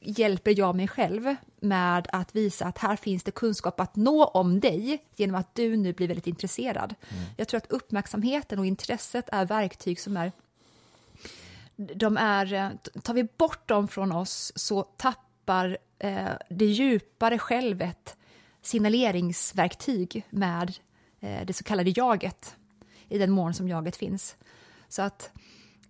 hjälper jag mig själv med att visa att här finns det kunskap att nå om dig genom att du nu blir väldigt intresserad. Jag tror att uppmärksamheten och intresset är verktyg som är de är, eh, tar vi bort dem från oss så tappar eh, det djupare självet signaleringsverktyg med eh, det så kallade jaget, i den mån som jaget finns. Så att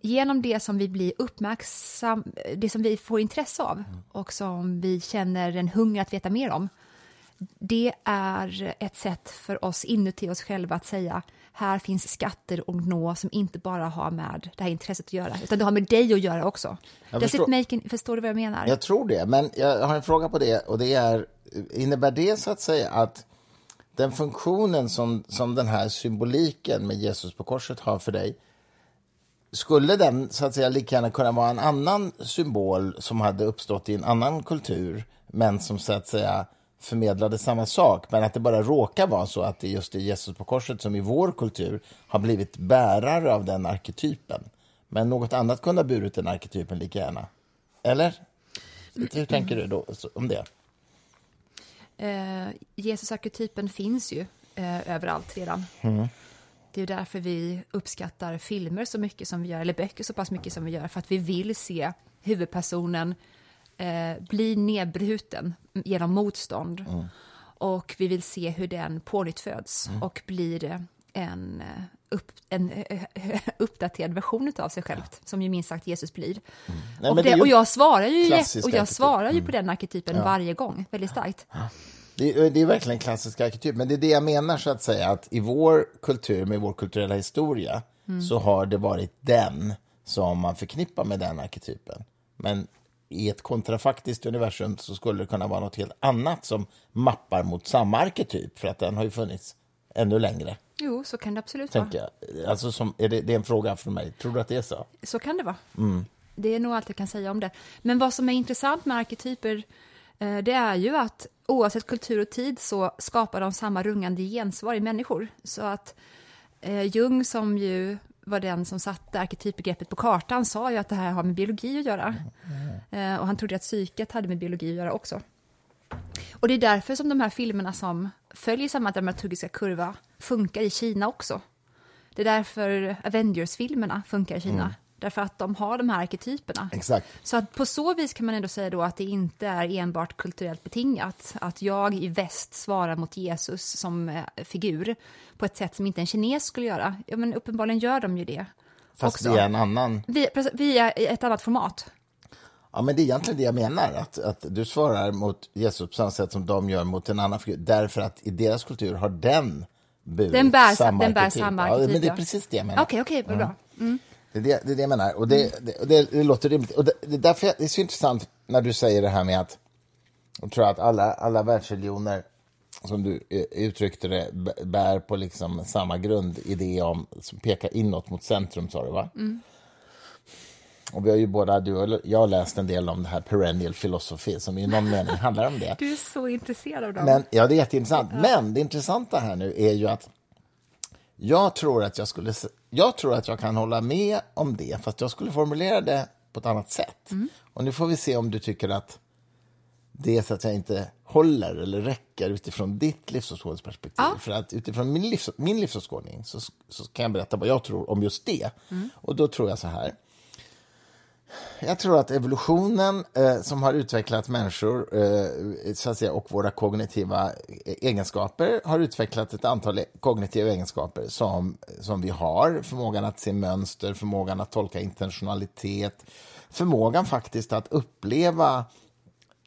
genom det som vi blir uppmärksam, det som vi får intresse av och som vi känner en hunger att veta mer om, det är ett sätt för oss inuti oss själva att säga här finns skatter att nå som inte bara har med det här intresset att göra, utan det har med dig att göra också. Jag Does förstår. it make, förstår du vad jag menar? Jag tror det, men jag har en fråga på det och det är, innebär det så att säga att den funktionen som, som den här symboliken med Jesus på korset har för dig, skulle den så att säga lika gärna kunna vara en annan symbol som hade uppstått i en annan kultur, men som så att säga förmedlade samma sak, men att det bara råkar vara så att det just är Jesus på korset som i vår kultur har blivit bärare av den arketypen. Men något annat kunde ha burit den arketypen lika gärna. Eller? Hur tänker du då om det? Eh, Jesus-arketypen finns ju eh, överallt redan. Det är därför vi uppskattar filmer så mycket som vi gör, eller böcker så pass mycket som vi gör, för att vi vill se huvudpersonen eh, bli nedbruten genom motstånd. Och vi vill se hur den pånyttföds och blir en, eh, upp, en eh, eh, uppdaterad version av sig självt, som ju minst sagt Jesus blir. Nej, och, det och jag svarar ju, och jag svarar ju på den arketypen varje gång, väldigt starkt. Det är, det är verkligen en klassisk arketyp, men det är det jag menar så att säga att i vår kultur, med vår kulturella historia, så har det varit den som man förknippar med den arketypen. Men i ett kontrafaktiskt universum så skulle det kunna vara något helt annat som mappar mot samma arketyp, för att den har ju funnits ännu längre, Jo, så kan det absolut vara. jag. Alltså som, är det, det är en fråga för mig. Tror du att det är så? Så kan det vara. Det är nog allt jag kan säga om det. Men vad som är intressant med arketyper, eh, det är ju att oavsett kultur och tid så skapar de samma rungande gensvar i människor. Så att eh, Jung, som ju var den som satte arketypbegreppet på kartan, sa ju att det här har med biologi att göra. Eh, och han trodde att psyket hade med biologi att göra också. Och det är därför som de här filmerna som följer samma dramaturgiska kurva funkar i Kina också. Det är därför Avengers-filmerna funkar i Kina. Därför att de har de här arketyperna. Exakt. Så att på så vis kan man ändå säga då att det inte är enbart kulturellt betingat. Att jag i väst svarar mot Jesus som eh, figur på ett sätt som inte en kines skulle göra. Ja, men uppenbarligen gör de ju det. Fast också. via en annan... Via, via ett annat format. Ja, men det är egentligen det jag menar, att, att du svarar mot Jesus på samma sätt som de gör mot en annan figur, därför att i deras kultur har den burit Den bär, samma den bär arketyp. samma Ja, arketyp. men det är ja. precis det jag menar. Okej, okej, vad bra. Det, är det, det är det jag menar, och det, det, och det, det låter rimligt. Och det, det, är därför jag, det är så intressant när du säger det här med att, jag tror att alla, alla världsreligioner, som du eh, uttryckte det, bär på liksom samma grundidé om, som pekar inåt mot centrum, sa du va? Och vi har ju båda, du och jag har läst en del om det här perennial philosophy, som i någon mening handlar om det. Du är så intresserad av dem. Men, ja, det är jätteintressant. Men det intressanta här nu är ju att jag tror att jag skulle... Jag tror att jag kan hålla med om det, fast jag skulle formulera det på ett annat sätt. Och nu får vi se om du tycker att det så att jag inte håller eller räcker utifrån ditt livsåskådningsperspektiv. Ja. För att utifrån min, livs, min livsåskådning så, så kan jag berätta vad jag tror om just det. Och då tror jag så här. Jag tror att evolutionen eh, som har utvecklat människor eh, så att säga, och våra kognitiva e-, egenskaper har utvecklat ett antal e-, kognitiva egenskaper som, som vi har. Förmågan att se mönster, förmågan att tolka intentionalitet, förmågan faktiskt att uppleva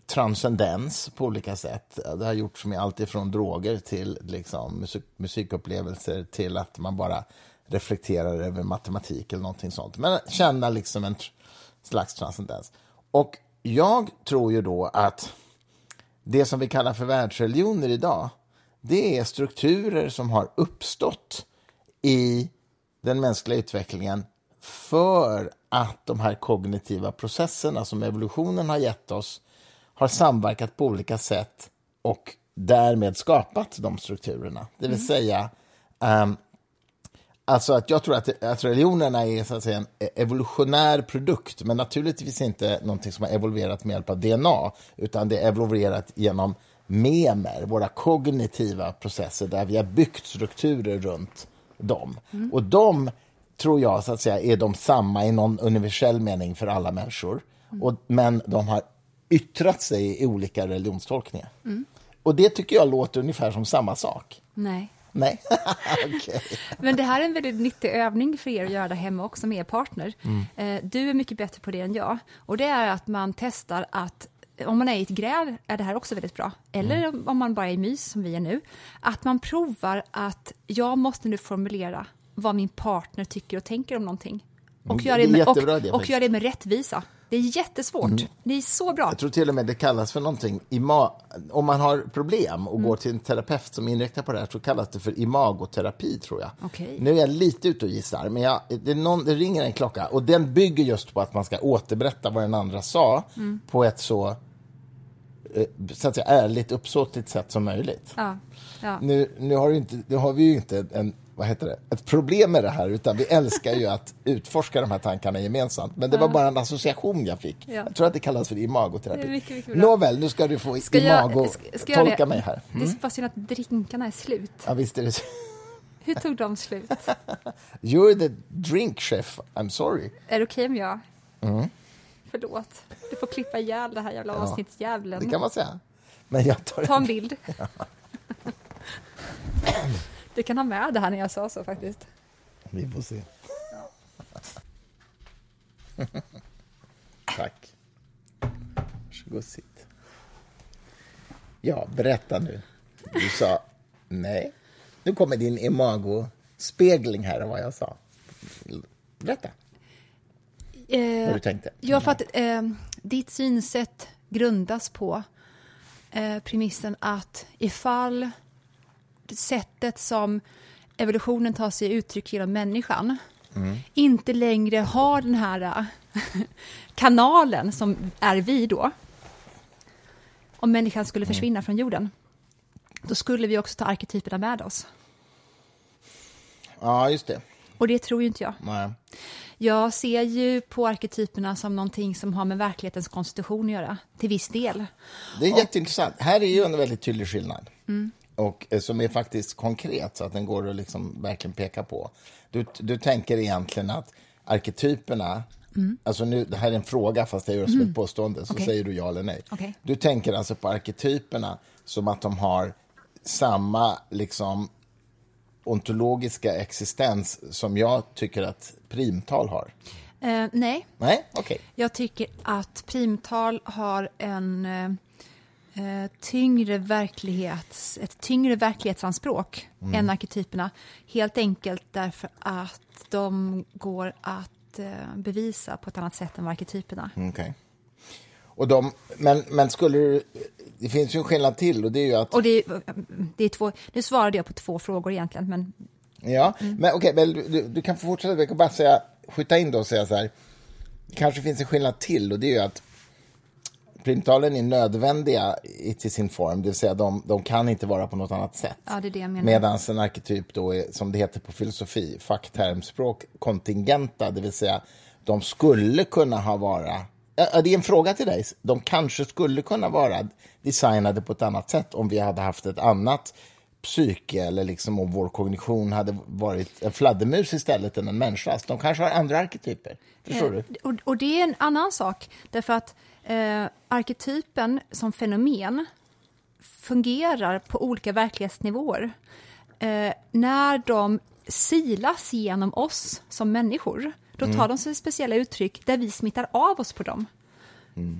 transcendens på olika sätt. Det har gjorts med allt ifrån droger till liksom, musik, musikupplevelser till att man bara reflekterar över matematik eller någonting sånt. Men känna liksom en slags transcendens. Och jag tror ju då att det som vi kallar för världsreligioner idag, det är strukturer som har uppstått i den mänskliga utvecklingen för att de här kognitiva processerna som evolutionen har gett oss har samverkat på olika sätt och därmed skapat de strukturerna. Det vill säga, ehm, Alltså att jag tror att, att religionerna är så att säga, en evolutionär produkt, men naturligtvis inte någonting som har evolverat med hjälp av DNA, utan det är evolverat genom memer, våra kognitiva processer, där vi har byggt strukturer runt dem. Och de tror jag så att säga är de samma i någon universell mening för alla människor, och, men de har yttrat sig i olika religionstolkningar. Och det tycker jag låter ungefär som samma sak. Nej. Nej, okej. Men det här är en väldigt nyttig övning för er att göra där hemma också med er partner. Eh, Du är mycket bättre på det än jag. Och det är att man testar att om man är i ett gräl är det här också väldigt bra. Eller om- om man bara är i mys som vi är nu. Att man provar att jag måste nu formulera vad min partner tycker och tänker om någonting. Och Mm, gör det det, med, och, idé och gör det med rättvisa. Det är jättesvårt. Det är så bra. Jag tror till och med det kallas för någonting, ima- om man har problem och går till en terapeut som är inriktad på det här så kallas det för imagoterapi tror jag. Okej. Nu är jag lite ute och gissar, men jag, det, någon, det ringer en klocka och den bygger just på att man ska återberätta vad den andra sa på ett så, eh, så att säga, ärligt, uppsåtligt sätt som möjligt. Ja, ja. Nu, nu, har, inte, nu har vi ju inte en, vad heter det, ett problem med det här, utan vi älskar ju att utforska de här tankarna gemensamt. Men det var bara en association jag fick. Ja. Jag tror att det kallas för imagoterapi. Mycket, mycket. Nåväl, nu ska du få Ska jag- imago... ska- ska jag mig här. Det är bara synd att drinkarna är slut. Ja, visst är det så. Hur tog de slut? You're the drink chef, I'm sorry. Är det okej om jag... Mm. Förlåt. Du får klippa ihjäl det här jävla avsnittsdjävulen. Det kan man säga. Men jag tar Ta en bild. Du kan ha med det här när jag sa så faktiskt. vi får se. Tack. Varsågod, sitt. Ja, berätta nu. Du sa nej. Nu kommer din imago-spegling här av vad jag sa. Berätta Eh, vad du tänkte. Ja, för att eh, ditt synsätt grundas på eh, premissen att ifall sättet som evolutionen tar sig uttryck genom människan inte längre har den här eh, kanalen som är vi då, om människan skulle försvinna från jorden, då skulle vi också ta arketyperna med oss. Ja, just det. Och det tror ju inte jag. Nej. Jag ser ju på arketyperna som någonting som har med verklighetens konstitution att göra, till viss del. Det är jätteintressant. Här är ju en väldigt tydlig skillnad. Och eh, som är faktiskt konkret, så att den går att liksom verkligen peka på. Du, du tänker egentligen att arketyperna... Alltså nu, det här är en fråga, fast jag gör som ett påstående. Så Okej. säger du ja eller nej. Okej. Du tänker alltså på arketyperna som att de har samma liksom, ontologiska existens som jag tycker att primtal har. Eh, nej, Nej, okej. jag tycker att primtal har en eh, tyngre verklighets, ett tyngre verklighetsanspråk än arketyperna. Helt enkelt därför att de går att eh, bevisa på ett annat sätt än arketyperna. Okej. Och de, men, men skulle du... Det finns ju en skillnad till och det är ju att... Och det, det är två, nu svarade jag på två frågor egentligen, men Ja, men okej, men du, du kan få fortsätta. Jag kan bara säga, skjuta in då och säga så här. Det kanske finns en skillnad till och det är ju att primtalen är nödvändiga i, till sin form, det vill säga de, de kan inte vara på något annat sätt. ja, det det. Medan en arketyp då är, som det heter på filosofi, facktermspråk, kontingenta, det vill säga de skulle kunna ha vara Ja, det är en fråga till dig. De kanske skulle kunna vara designade på ett annat sätt om vi hade haft ett annat psyke eller liksom om vår kognition hade varit en fladdermus istället än en människas. De kanske har andra arketyper. Förstår du? Eh, Och, och det är en annan sak, därför att eh, arketypen som fenomen fungerar på olika verklighetsnivåer. Eh, när de silas genom oss som människor, då tar de sig speciella uttryck där vi smittar av oss på dem.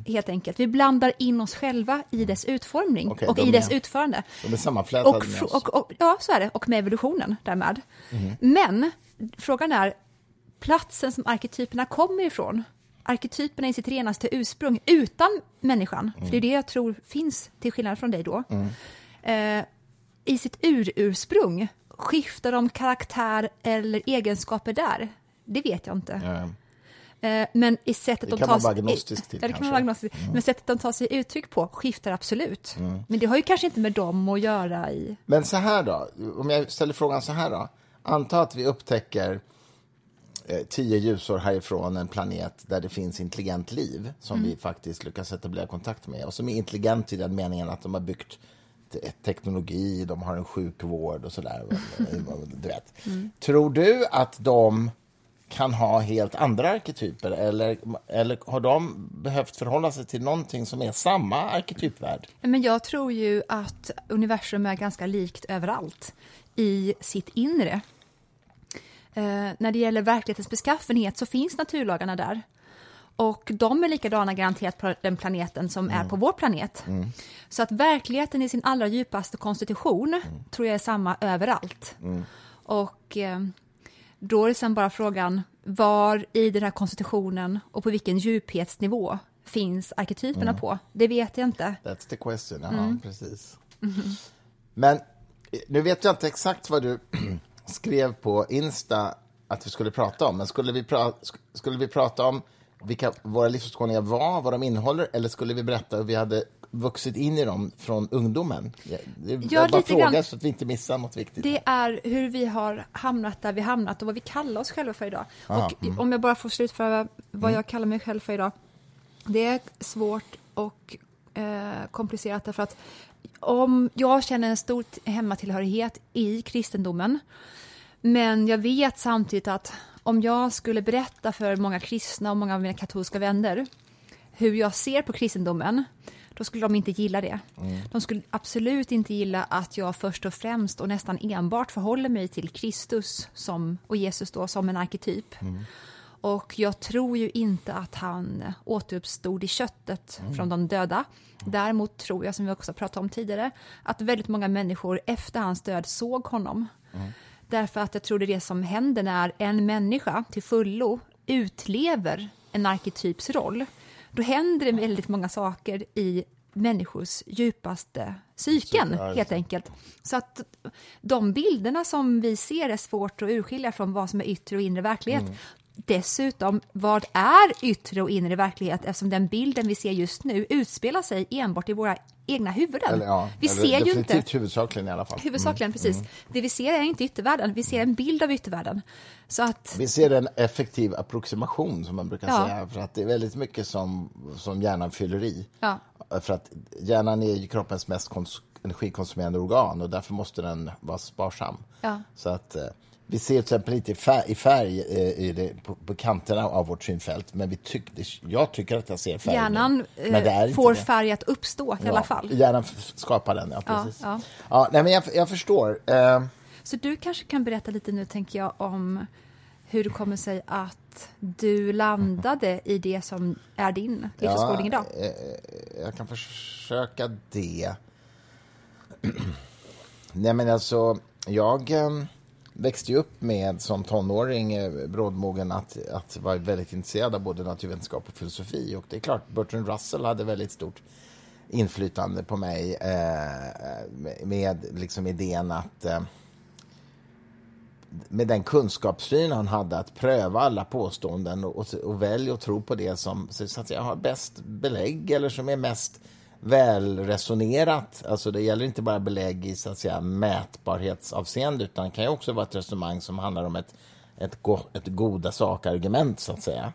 Helt enkelt. Vi blandar in oss själva i dess utformning Okej, och de i dess är- utförande. De är sammanflätade Och, med oss. och, och, ja, så är det. Och med evolutionen därmed. Men frågan är platsen som arketyperna kommer ifrån. Arketyperna i sitt renaste ursprung utan människan. För det är det jag tror finns, till skillnad från dig då. Eh, I sitt urursprung, skiftar de karaktär eller egenskaper där? Det vet jag inte. Eh, Men i sättet Det de tar sig- agnostisk till, ja, det kan. Mm. vara agnostisk. Men sättet de tar sig uttryck på skiftar absolut. Men det har ju kanske inte med dem att göra i... Men så här då, om jag ställer frågan så här då. Anta att vi upptäcker tio ljusår härifrån en planet där det finns intelligent liv som vi faktiskt lyckas etablera kontakt med och som är intelligent i den meningen att de har byggt te- teknologi, de har en sjukvård och sådär. du vet. Tror du att de kan ha helt andra arketyper eller, eller har de behövt förhålla sig till någonting som är samma arketypvärld? Men jag tror ju att universum är ganska likt överallt i sitt inre. Eh, när det gäller verklighetens beskaffenhet så finns naturlagarna där. Och de är likadana garanterat på den planeten som är på vår planet. Så att verkligheten i sin allra djupaste konstitution tror jag är samma överallt. Och eh, då är det sen bara frågan var i den här konstitutionen och på vilken djuphetsnivå finns arketyperna på? Det vet jag inte. That's the question. Ja, Mm. precis. Men eh, nu vet jag inte exakt vad du skrev på Insta att vi skulle prata om. Men skulle vi, pra sk- skulle vi prata om vilka våra livsåskådningar var, vad de innehåller, eller skulle vi berätta hur vi hade vuxit in i dem från ungdomen? Ja, Det är Ja, bara lite fråga grann. så att vi inte missar något viktigt. Det är hur vi har hamnat där vi hamnat och vad vi kallar oss själva för idag. Aha, och om jag bara får slutföra vad jag kallar mig själv för idag. Det är svårt och eh, komplicerat därför att om jag känner en stor hemmatillhörighet i kristendomen men jag vet samtidigt att om jag skulle berätta för många kristna och många av mina katolska vänner hur jag ser på kristendomen, då skulle de inte gilla det. Mm. De skulle absolut inte gilla att jag först och främst och nästan enbart förhåller mig till Kristus som, och Jesus då som en arketyp. Mm. Och jag tror ju inte att han återuppstod i köttet Mm. från de döda. Däremot tror jag, som vi också pratade om tidigare, att väldigt många människor efter hans död såg honom. Mm. Därför att jag tror det är det som händer när en människa till fullo utlever en arketyps roll. Då händer det väldigt många saker i människors djupaste psyken, helt enkelt. Så att de bilderna som vi ser är svårt att urskilja från vad som är yttre och inre verklighet. Mm. Dessutom, vad är yttre och inre verklighet eftersom den bilden vi ser just nu utspelar sig enbart i våra egna huvuden. Eller, ja, vi eller ser ju inte... huvudsakligen i alla fall. Huvudsakligen, precis. Det vi ser är inte yttervärlden, vi ser en bild av yttervärlden. Så att, Vi ser en effektiv approximation, som man brukar Ja. säga. För att det är väldigt mycket som, som hjärnan fyller i. Ja. För att hjärnan är kroppens mest kons- energikonsumerande organ och därför måste den vara sparsam. Så att eh, vi ser till exempel inte i färg, i färg eh, i det, på, på kanterna av vårt synfält, men vi tyck, jag tycker att jag ser färg nu. hjärnan Men det är eh, inte får färg att uppstå i alla fall. Hjärnan skapar den, ja. Ja, Precis. ja. Ja, nej, men jag, jag förstår. Eh, Så du kanske kan berätta lite nu, tänker jag, om hur det kommer sig att du landade i det som är din livsåskådning idag. eh, jag kan försöka det. Nej, men alltså, jag eh, växte ju upp med som tonåring eh, brådmogen att, att vara väldigt intresserad av både naturvetenskap och filosofi. Och det är klart, Bertrand Russell hade väldigt stort inflytande på mig eh, eh med, liksom idén att eh, med den kunskapssyn han hade att pröva alla påståenden och, och, och välja att tro på det som så att säga, har bäst belägg eller som är mest välresonerat. Alltså det gäller inte bara belägg i så att säga, mätbarhetsavseende utan det kan ju också vara ett resonemang som handlar om ett, ett, go, ett goda sakargument så att säga.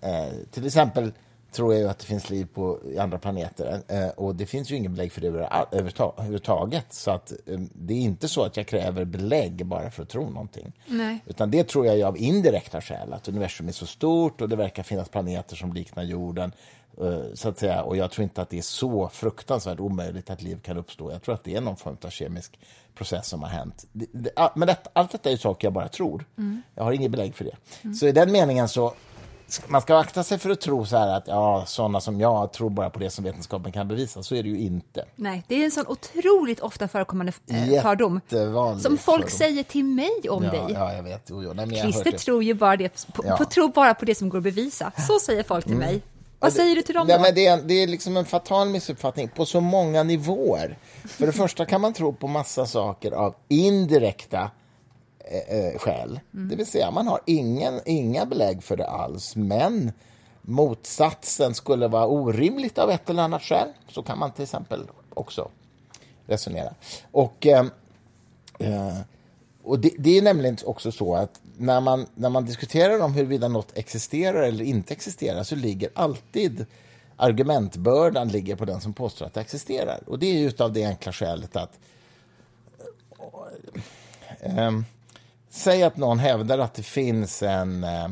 Eh, till exempel tror jag ju att det finns liv på andra planeter eh, och det finns ju ingen belägg för det överhuvudtaget. Så att eh, det är inte så att jag kräver belägg bara för att tro någonting. Nej. Utan det tror jag av indirekta skäl, att universum är så stort och det verkar finnas planeter som liknar jorden. Eh, Så att säga. Och jag tror inte att det är så fruktansvärt omöjligt att liv kan uppstå. Jag tror att det är någon form av kemisk process som har hänt. Det, det, all- men detta, allt detta är saker jag bara tror. Jag har inget belägg för det. Så i den meningen så man ska akta sig för att tro så att ja, sådana som jag tror bara på det som vetenskapen kan bevisa. Så är det ju inte. Nej, det är en sån otroligt ofta förekommande eh, fördom. Som folk fördom. säger till mig om Ja, dig. ja, jag vet. Jo, jo. Nej, Christer det. tror ju bara, det, på, Ja. på, tror bara på det som går att bevisa. Så säger folk till mig. Vad säger du till dem Nej, men det, är, det är liksom en fatal missuppfattning på så många nivåer. För det första kan man tro på massa saker av indirekta eh, eh, skäl. Det vill säga, man har ingen, inga belägg för det alls. Men motsatsen skulle vara orimligt av ett eller annat skäl. Så kan man till exempel också resonera. Och... Eh, Eh, och det, det är nämligen också så att när man, när man diskuterar om huruvida något existerar eller inte existerar så ligger alltid argumentbördan ligger på den som påstår att det existerar. Och det är ju av det enkla skälet att Äh, Säg att någon hävdar att det finns en äh,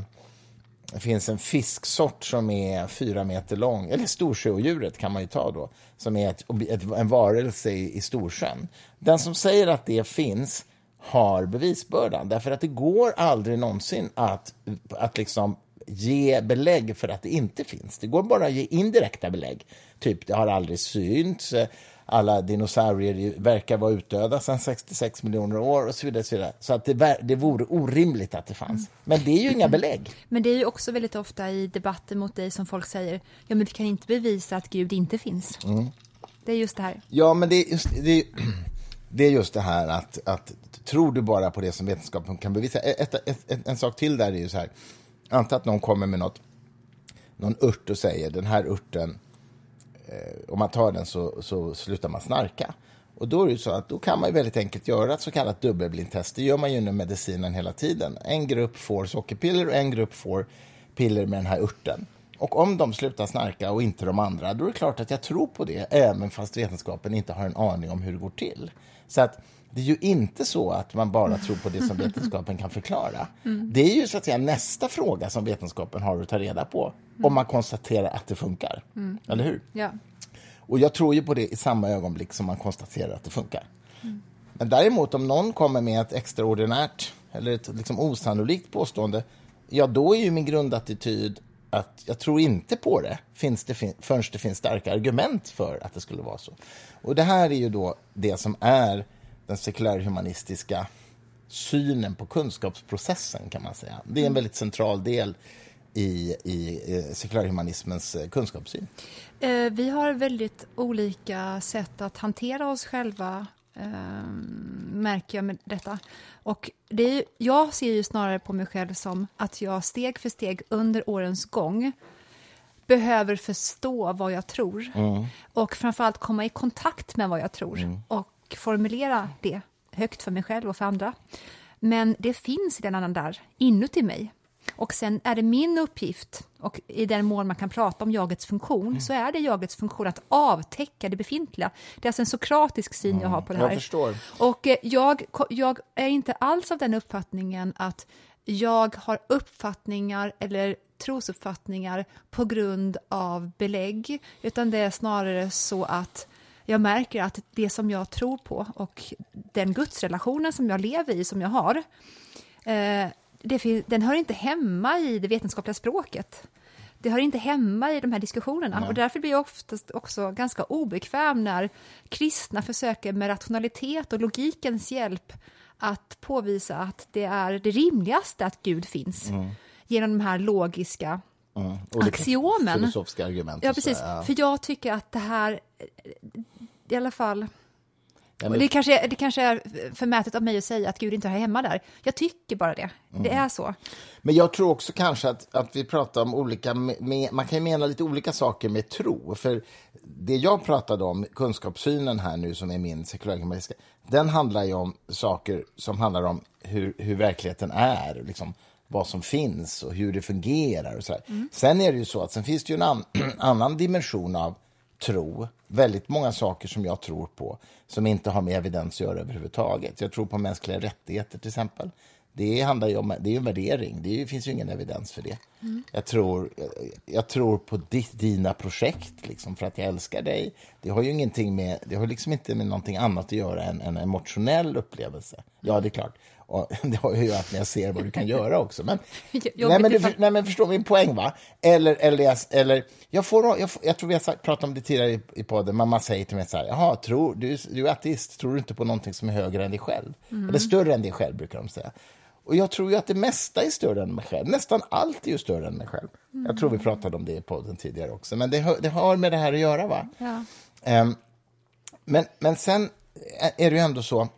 det finns en fisksort som är fyra meter lång, eller storsjöodjuret kan man ju ta då, som är ett, ett, en varelse i, i Storsjön. Den som säger att det finns har bevisbördan, därför att det går aldrig någonsin att, att liksom ge belägg för att det inte finns. Det går bara att ge indirekta belägg. Typ, det har aldrig synts, alla dinosaurier verkar vara utdöda sedan 66 miljoner år och så vidare. Så, vidare. så att det, det vore orimligt att det fanns. Men det är ju inga belägg. Men det är ju också väldigt ofta i debatter mot dig som folk säger, ja men vi kan inte bevisa att Gud inte finns. Mm. Det är just det här. Ja, men det är just det, är, det, är just det här att, att tror du bara på det som vetenskapen kan bevisa. Ett, ett, ett, en sak till där är ju så här, anta att någon kommer med något, någon ört och säger den här örten, eh, om man tar den så, så slutar man snarka. Och då är det ju så att då kan man ju väldigt enkelt göra ett så kallat dubbelblindtest. Det gör man ju inom medicinen hela tiden. En grupp får sockerpiller och en grupp får piller med den här örten. Och om de slutar snarka och inte de andra, då är det klart att jag tror på det, även fast vetenskapen inte har en aning om hur det går till. Så att det är ju inte så att man bara tror på det som vetenskapen kan förklara. Det är ju så att säga nästa fråga som vetenskapen har att ta reda på, om man konstaterar att det funkar. Eller hur? Ja. Och jag tror ju på det i samma ögonblick som man konstaterar att det funkar. Men däremot om någon kommer med ett extraordinärt eller ett liksom osannolikt påstående, ja då är ju min grundattityd att jag tror inte på det, finns det fin förrän det finns starka argument för att det skulle vara så. Och det här är ju då det som är den sekulärhumanistiska synen på kunskapsprocessen kan man säga. Det är en väldigt central del i, i eh, sekulärhumanismens eh, kunskapssyn. Eh, vi har väldigt olika sätt att hantera oss själva, eh, märker jag med detta. Och det är, jag ser ju snarare på mig själv som att jag steg för steg under årens gång behöver förstå vad jag tror och framförallt komma i kontakt med vad jag tror och formulera det högt för mig själv och för andra. Men det finns redan där inuti mig. Och sen är det min uppgift, och i den mån man kan prata om jagets funktion, så är det jagets funktion att avtäcka det befintliga. Det är alltså en sokratisk syn jag har på det här. Jag förstår. Och eh, jag, jag är inte alls av den uppfattningen att jag har uppfattningar eller trosuppfattningar på grund av belägg, utan det är snarare så att jag märker att det som jag tror på och den gudsrelationen som jag lever i, som jag har, eh, den hör inte hemma i det vetenskapliga språket. Det hör inte hemma i de här diskussionerna och därför blir jag oftast också ganska obekväm när kristna försöker med rationalitet och logikens hjälp att påvisa att det är det rimligaste att Gud finns genom de här logiska Mm. Axiomen. Filosofiska argument. Ja, och så, precis. ja. För jag tycker att det här, i alla fall... Ja, men- det, kanske, det kanske är förmätet av mig att säga att Gud inte hör hemma där. Jag tycker bara det. Det Mm. är så. Men jag tror också kanske att, att vi pratar om olika, med, man kan ju mena lite olika saker med tro. För det jag pratade om, kunskapssynen här nu som är min sekulärhumanistiska, den handlar ju om saker som handlar om hur, hur verkligheten är, liksom, vad som finns och hur det fungerar och så här. Sen är det ju så att sen finns det ju en an, annan dimension av tro, väldigt många saker som jag tror på som inte har med evidens att göra överhuvudtaget. Jag tror på mänskliga rättigheter till exempel. Det handlar ju om det är ju en värdering, det finns ju ingen evidens för det. Jag, tror, jag tror på di, dina projekt liksom, för att jag älskar dig. Det har ju ingenting med, det har liksom inte med någonting annat att göra än en emotionell upplevelse. Ja, det är klart. Och det har ju att att jag ser vad du kan göra också. Men, nej, men du, nej, men förstår min poäng, va? Eller, eller, jag, eller jag, får, jag, jag tror vi har pratat om det tidigare i, i podden, men man säger till mig så här, jaha, tror, du, du är ateist, tror du inte på någonting som är högre än dig själv? Eller större än dig själv, brukar de säga. Och jag tror ju att det mesta är större än mig själv. Nästan allt är ju större än mig själv. Jag tror vi pratade om det i podden tidigare också. Men det, det har med det här att göra, va? Ja. Ehm, men, men sen är det ju ändå så.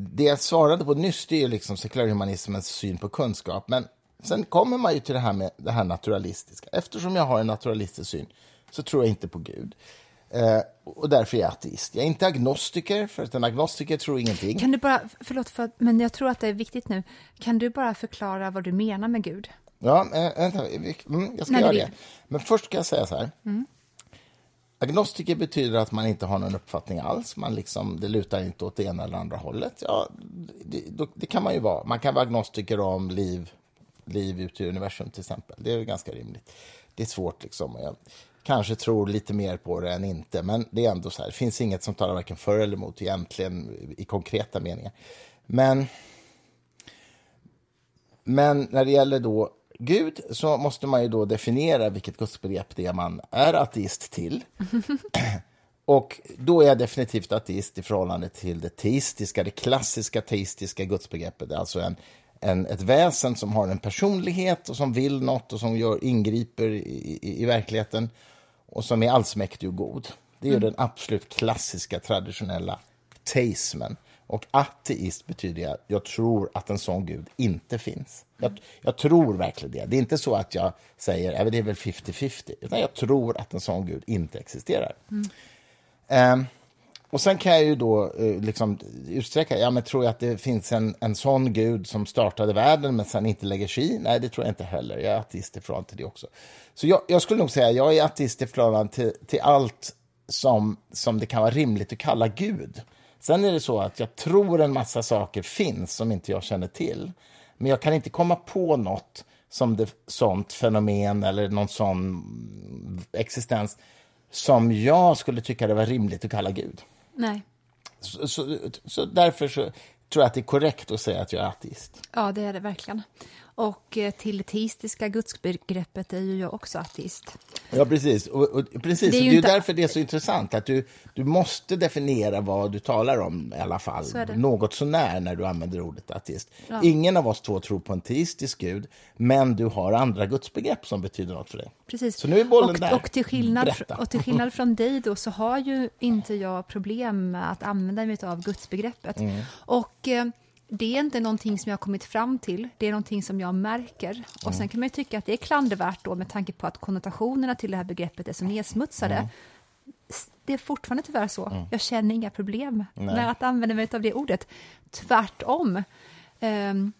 Det jag svarade på nyss det är liksom sekulärhumanismens syn på kunskap. Men sen kommer man ju till det här med det här naturalistiska. Eftersom jag har en naturalistisk syn så tror jag inte på Gud. Eh, och därför är jag ateist. Jag är inte agnostiker, för att en agnostiker tror ingenting. Kan du bara, förlåt, för, men jag tror att det är viktigt nu. Kan du bara förklara vad du menar med Gud? Ja, eh, vänta, mm, jag ska du göra det. Men först ska jag säga så här. Agnostiker betyder att man inte har någon uppfattning alls. Man liksom, det lutar inte åt det ena eller andra hållet. Ja, det, då, det kan man ju vara. Man kan vara agnostiker om liv, liv ute i universum till exempel. Det är ganska rimligt. Det är svårt liksom. Jag kanske tror lite mer på det än inte, men det är ändå så här. Det finns inget som talar varken för eller emot egentligen i konkreta meningar. Men men när det gäller då Gud så måste man ju då definiera vilket gudsbegrepp det är man är ateist till. Och då är jag definitivt ateist i förhållande till det teistiska, det klassiska teistiska gudsbegreppet. Alltså en, en, ett väsen som har en personlighet och som vill något och som gör, ingriper i, i, i verkligheten och som är allsmäktig och god. Det är ju den absolut klassiska traditionella teismen. Och ateist betyder att jag tror att en sån gud inte finns. Jag, jag tror verkligen det. Det är inte så att jag säger att det är väl 50-50, utan jag tror att en sån gud inte existerar. Ehm, och sen kan jag ju då eh, liksom utsträcka, ja men tror jag att det finns en, en sån gud som startade världen men sen inte lägger sig i? Nej, det tror jag inte heller. Jag är ateist i förhållande till det också. Så jag, jag skulle nog säga, jag är ateist i förhållande till, till allt som, som det kan vara rimligt att kalla Gud. Sen är det så att jag tror en massa saker finns som inte jag känner till. Men jag kan inte komma på något som det, sånt fenomen eller någon sån existens som jag skulle tycka det var rimligt att kalla Gud. Nej. Så, så, så därför så tror jag att det är korrekt att säga att jag är ateist. Ja, det är det verkligen. Och eh, till det teistiska gudsbegreppet är ju jag också ateist. Ja, precis. Och, och, precis. Det Det är är, ju inte- därför det är så intressant. att Du, du måste definiera vad du talar om i alla fall. Så är det. Något sånär när du använder ordet ateist. Ja. Ingen av oss två tror på en teistisk gud, men du har andra gudsbegrepp som betyder något för dig. Precis. Så nu är bollen och, där. Och till, skillnad, och till skillnad från dig då så har ju inte jag problem med att använda mig av gudsbegreppet. Mm. Och eh, det är inte någonting som jag har kommit fram till, det är någonting som jag märker. Mm. Och sen kan man ju tycka att det är klandervärt då med tanke på att konnotationerna till det här begreppet är så nedsmutsade. Mm. Det är fortfarande tyvärr så. Jag känner inga problem Nej. med att använda mig av det ordet. Tvärtom. Ehm,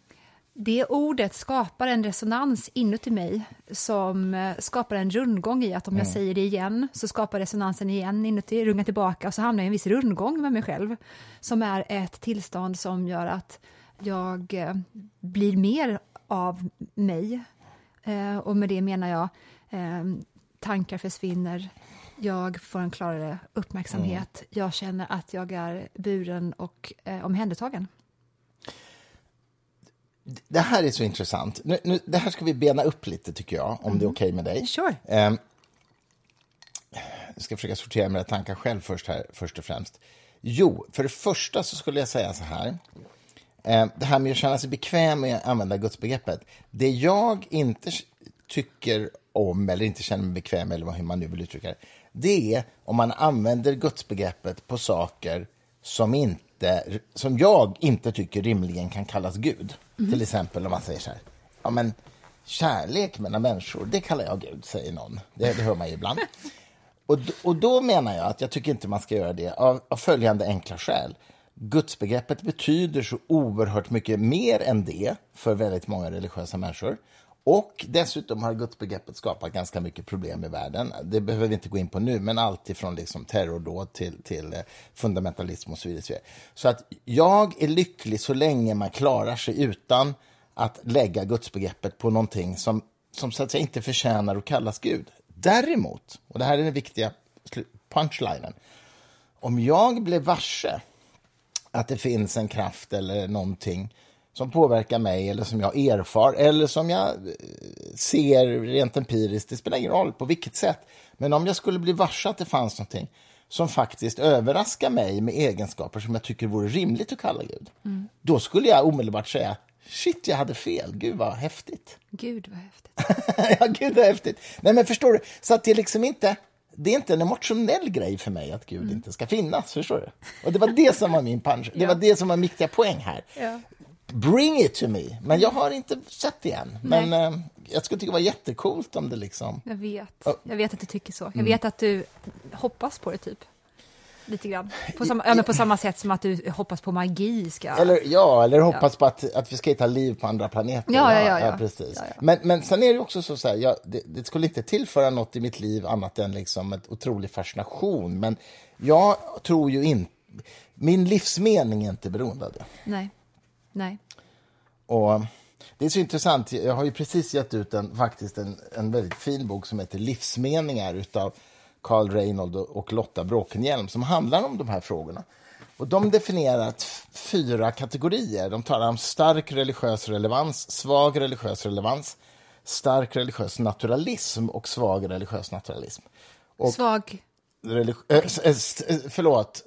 det ordet skapar en resonans inuti mig som eh, skapar en rundgång i att om jag säger det igen så skapar resonansen igen inuti, rungar tillbaka och så hamnar jag i en viss rundgång med mig själv som är ett tillstånd som gör att jag eh, blir mer av mig. Eh, och med det menar jag tankar försvinner, jag får en klarare uppmärksamhet, jag känner att jag är buren och omhändertagen. Det här är så intressant. Nu, nu, det här ska vi bena upp lite, tycker jag, om det är okej med dig. Sure. Ehm, jag ska försöka sortera mina tankar själv först, här, först och främst. Jo, för det första så skulle jag säga så här. Ehm, det här med att känna sig bekväm med att använda gudsbegreppet. Det jag inte tycker om, eller inte känner mig bekväm med, eller hur man nu vill uttrycka det, det är om man använder gudsbegreppet på saker som, inte, som jag inte tycker rimligen kan kallas Gud. Till exempel om man säger så här, ja men kärlek mellan människor, det kallar jag Gud, säger någon. Det, det hör man ju ibland. Och, och då menar jag att jag tycker inte man ska göra det av, av följande enkla skäl. Gudsbegreppet betyder så oerhört mycket mer än det för väldigt många religiösa människor. Och dessutom har gudsbegreppet skapat ganska mycket problem i världen. Det behöver vi inte gå in på nu, men allt ifrån liksom terrordåd till, till eh, fundamentalism och så vidare. så att jag är lycklig så länge man klarar sig utan att lägga gudsbegreppet på någonting som, som så att säga inte förtjänar att kallas Gud. Däremot, och det här är den viktiga punchlinen, om jag blev varse att det finns en kraft eller någonting som påverkar mig eller som jag erfar eller som jag eh, ser rent empiriskt, det spelar ingen roll på vilket sätt. Men om jag skulle bli varse att det fanns någonting som faktiskt överraskar mig med egenskaper som jag tycker vore rimligt att kalla Gud, då skulle jag omedelbart säga shit, jag hade fel, gud vad häftigt. Gud, vad häftigt. ja, gud vad häftigt. Nej, men förstår du? Så att det är liksom inte... Det är inte en emotionell grej för mig att Gud inte ska finnas, förstår du? Och det var det som var min punch. Det var det som var viktiga poäng här. Ja. Bring it to me. Men jag har inte sett det än. Men eh, jag skulle tycka det var jättecoolt om det liksom... Jag vet. Ja. Jag vet att du tycker så. Mm. Jag vet att du hoppas på det, typ. Lite grann. På samma, ja, på samma sätt som att du hoppas på magi ska... Eller, ja, eller hoppas på att, att vi ska hitta liv på andra planeter. Ja, ja, ja, ja. precis. Ja, ja. Men, men sen är det också så, så här, jag, det, det skulle inte tillföra något i mitt liv annat än liksom ett otrolig fascination. Men jag tror ju inte... Min livsmening är inte beroende av det. Nej. Nej. Och det är så intressant. Jag har ju precis gett ut en, faktiskt en, en väldigt fin bok som heter Livsmeningar utav Carl Reinhold och Lotta Bråkenhielm som handlar om de här frågorna. Och de definierar fyra kategorier. De talar om stark religiös relevans, svag religiös relevans, stark religiös naturalism och svag religiös naturalism. Och Svag. religi- äh, förlåt.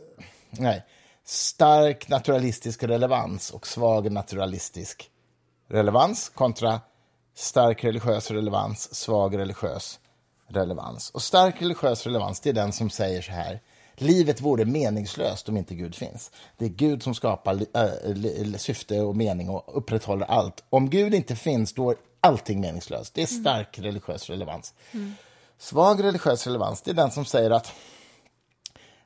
Nej. Stark naturalistisk relevans och svag naturalistisk relevans kontra stark religiös relevans, svag religiös relevans. Och stark religiös relevans, det är den som säger så här. Livet vore meningslöst om inte Gud finns. Det är Gud som skapar äh, syfte och mening och upprätthåller allt. Om Gud inte finns, då är allting meningslöst. Det är stark religiös relevans. Svag religiös relevans, det är den som säger att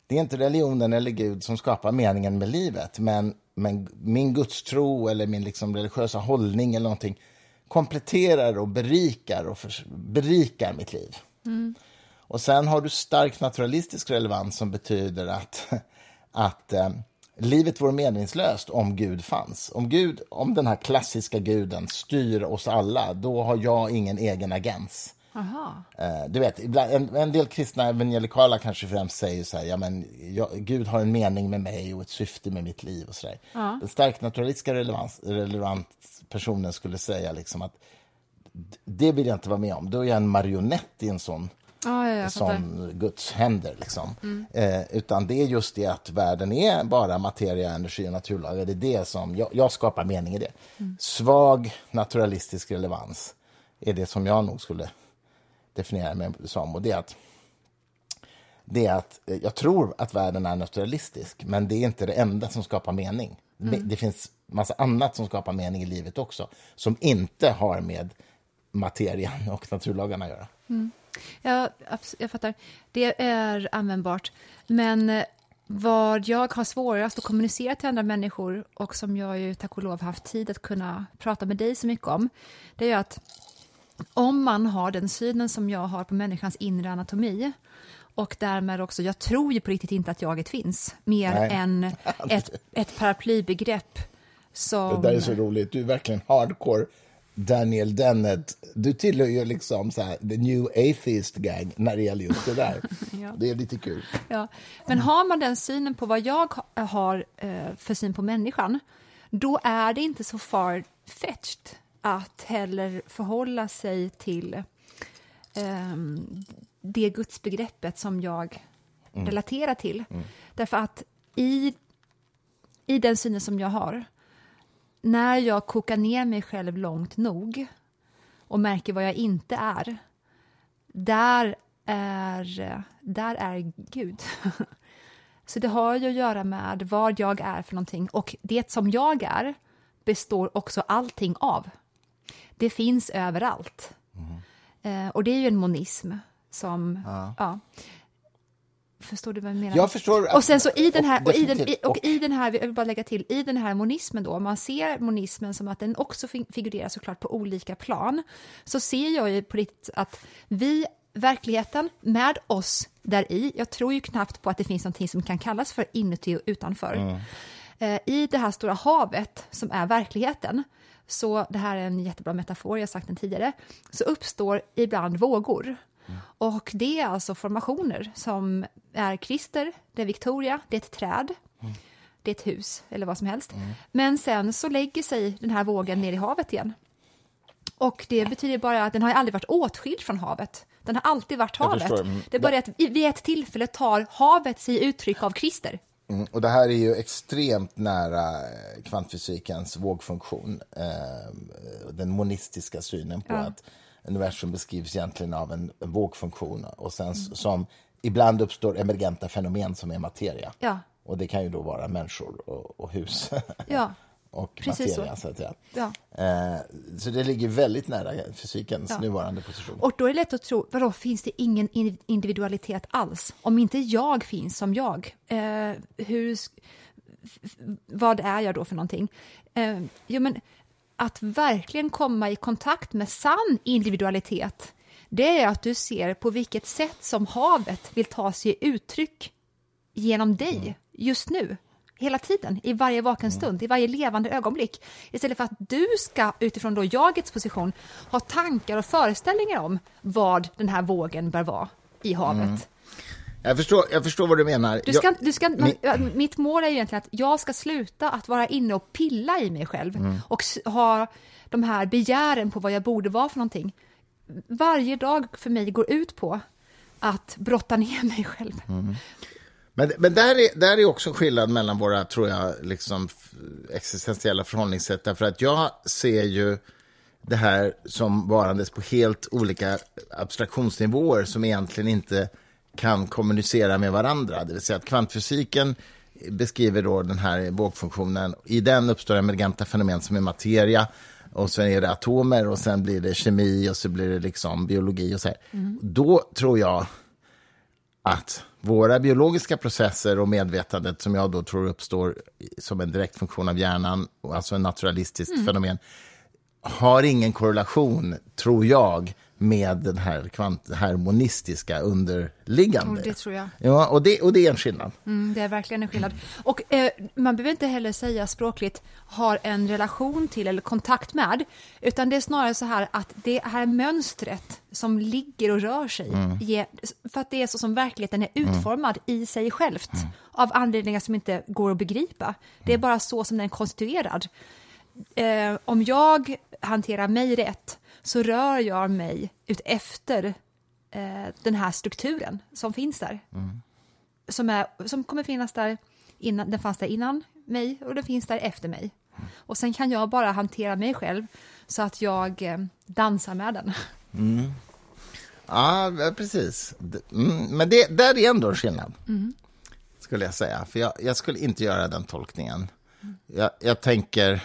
det är inte religionen eller Gud som skapar meningen med livet, men, men min gudstro eller min liksom religiösa hållning eller någonting kompletterar och berikar och förs- berikar mitt liv. Och sen har du stark naturalistisk relevans som betyder att, att eh, livet vore meningslöst om Gud fanns. Om, Gud, om den här klassiska guden styr oss alla, då har jag ingen egen agens. Eh, du vet, ibland, en, en del kristna evangelikala kanske främst säger så här, ja men jag, Gud har en mening med mig och ett syfte med mitt liv och så där. Den starkt naturalistiska relevans, relevant personen skulle säga liksom att det vill jag inte vara med om. Då är jag en marionett i en sån Ja, ja, som Guds händer. Liksom. Eh, utan det är just det att världen är bara materia, energi och naturlagar. Det är det som, jag, jag skapar mening i det. Svag naturalistisk relevans är det som jag nog skulle definiera mig som. Och det är att, det är att eh, jag tror att världen är naturalistisk, men det är inte det enda som skapar mening. Det- Det finns massa annat som skapar mening i livet också, som inte har med materian och naturlagarna att göra. Ja, abs- jag fattar. Det är användbart. Men eh, vad jag har svårast att kommunicera till andra människor och som jag ju tack och lov haft tid att kunna prata med dig så mycket om, det är att om man har den synen som jag har på människans inre anatomi och därmed också, jag tror ju på riktigt inte att jaget finns, mer Nej. än ett, ett paraplybegrepp som... Det där är så roligt. Du är verkligen hardcore Daniel Dennett. Du tillhör ju liksom så här, the new atheist gang när det gäller just det där. Ja. Det är lite kul. Ja. Men har man den synen på vad jag ha- har eh, för syn på människan, då är det inte så far-fetched att heller förhålla sig till ehm, det gudsbegreppet som jag relaterar till. Därför att i, i den synen som jag har, när jag kokar ner mig själv långt nog och märker vad jag inte är, där är, där är Gud. Så det har ju att göra med vad jag är för någonting. Och det som jag är består också allting av. Det finns överallt. Eh, och det är ju en monism som... Ja. Förstår du vad jag menar? Jag förstår. Och sen så i den här, och och i den, i, och i den här, jag vill bara lägga till, i den här monismen då, man ser monismen som att den också fi- figurerar såklart på olika plan, så ser jag ju på riktigt att vi, verkligheten, med oss där i, jag tror ju knappt på att det finns någonting som kan kallas för inuti och utanför. Eh, I det här stora havet som är verkligheten, så det här är en jättebra metafor, jag har sagt den tidigare, så uppstår ibland vågor. Och det är alltså formationer som är Christer, det är Victoria, det är ett träd, det är ett hus eller vad som helst. Men sen så lägger sig den här vågen ner i havet igen. Och det betyder bara att den har aldrig varit åtskild från havet. Den har alltid varit havet. Mm. Det är bara att vid ett tillfälle tar havet sig uttryck av Christer. Mm, och det här är ju extremt nära eh, kvantfysikens vågfunktion. Eh, den monistiska synen på Ja. att universum beskrivs egentligen av en, en vågfunktion och sen s- som ibland uppstår emergenta fenomen som är materia. Ja. Och det kan ju då vara människor och, och hus Ja, och Precis materia, så. så. att säga. ja. Eh, så det ligger väldigt nära fysikens Ja. nuvarande position. Och då är det lätt att tro, vadå, finns det ingen in- individualitet alls? Om inte jag finns som jag, eh, hur, vad är jag då för någonting? Eh, jo, men att verkligen komma i kontakt med sann individualitet, det är att du ser på vilket sätt som havet vill ta sig uttryck genom dig just nu. Hela tiden, i varje vaken stund, i varje levande ögonblick. Istället för att du ska, utifrån då jagets position, ha tankar och föreställningar om vad den här vågen bör vara i havet. Jag, förstår, jag förstår vad du menar. Du ska, du ska, ja, mitt mål är egentligen att jag ska sluta att vara inne och pilla i mig själv Mm. och ha de här begären på vad jag borde vara för någonting. Varje dag för mig går ut på att brotta ner mig själv. Men, men där, är, där är också en skillnad mellan våra, tror jag, liksom, existentiella förhållningssätt. Därför att jag ser ju det här som varandes på helt olika abstraktionsnivåer som egentligen inte kan kommunicera med varandra. Det vill säga att kvantfysiken beskriver då den här vågfunktionen. I den uppstår emergenta fenomen som är materia och sen är det atomer och sen blir det kemi och så blir det liksom biologi och så här. Då tror jag att våra biologiska processer och medvetandet som jag då tror uppstår som en direkt funktion av hjärnan, alltså en naturalistiskt fenomen, har ingen korrelation, tror jag, med den här kvant- harmonistiska underliggande. Det tror jag. Ja, och det, och det är en skillnad. Mm, det är verkligen en skillnad. Och eh, man behöver inte heller säga språkligt har en relation till eller kontakt med, utan det är snarare så här att det här mönstret som ligger och rör sig, ger, för att det är så som verkligheten är utformad i sig självt, av anledningar som inte går att begripa. Det är bara så som den är konstituerad. Eh, om jag hanterar mig rätt så rör jag mig ut efter eh, den här strukturen som finns där som, är, som kommer finnas där innan, den fanns där innan mig och den finns där efter mig. Och sen kan jag bara hantera mig själv så att jag eh, dansar med den. Ja, precis. Mm, men det, där är ändå en skillnad, skulle jag säga. För jag, jag skulle inte göra den tolkningen. Jag, jag tänker...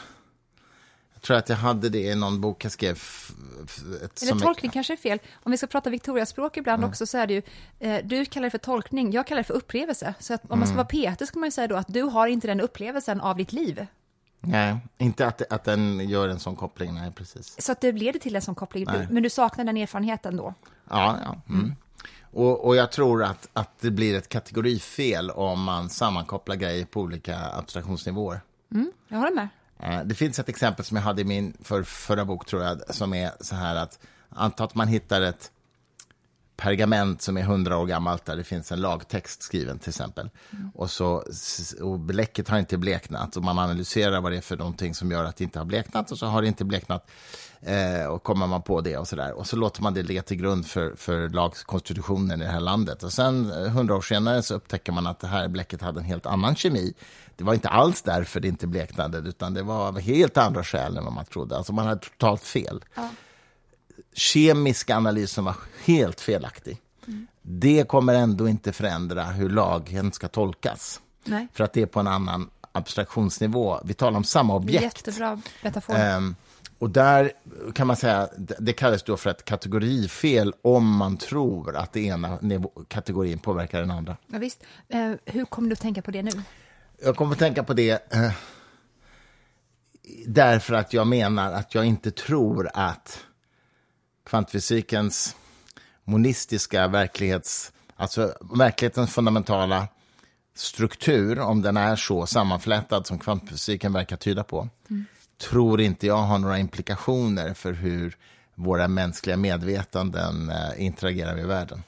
Jag tror att jag hade det i någon bok jag skrev. Ett, Eller tolkning kanske är fel. Om vi ska prata Victoria-språk ibland också så är det ju, eh, du kallar det för tolkning, jag kallar det för upplevelse. Så att om man ska vara Peter ska man ju säga då att du har inte den upplevelsen av ditt liv. Nej, inte att, att den gör en sån koppling. Nej, precis. Så att det leder till en sån koppling, Nej. men du saknar den erfarenheten då. Ja, ja. Mm. Och, och jag tror att, att det blir ett kategorifel om man sammankopplar grejer på olika abstraktionsnivåer. Jag håller med. Eh, det finns ett exempel som jag hade i min för, förra bok, tror jag, som är så här att anta att man hittar ett pergament som är hundra år gammalt där det finns en lagtext skriven till exempel. Och, så, och bläcket har inte bleknat och man analyserar vad det är för någonting som gör att det inte har bleknat och så har det inte bleknat eh, och kommer man på det och så där. Och så låter man det ligga till grund för, för lagkonstitutionen i det här landet. Och sen eh, hundra år senare så upptäcker man att det här bläcket hade en helt annan kemi. Det var inte alls därför det inte bleknade utan det var av helt andra skäl än vad man trodde. Alltså man hade totalt fel kemiska analysen var helt felaktig. Det kommer ändå inte förändra hur lagen ska tolkas. Nej. För att det är på en annan abstraktionsnivå. Vi talar om samma objekt. Jättebra metafor. Ehm, och där kan man säga, det- kallas då för ett kategorifel om man tror att det ena kategorin påverkar den andra. Ja, visst. Eh, hur kommer du att tänka på det nu? Jag kommer att tänka på det eh, därför att jag menar att jag inte tror att kvantfysikens monistiska verklighets, alltså verklighetens fundamentala struktur, om den är så sammanflätad som kvantfysiken verkar tyda på, tror inte jag har några implikationer för hur våra mänskliga medvetanden eh, interagerar med världen.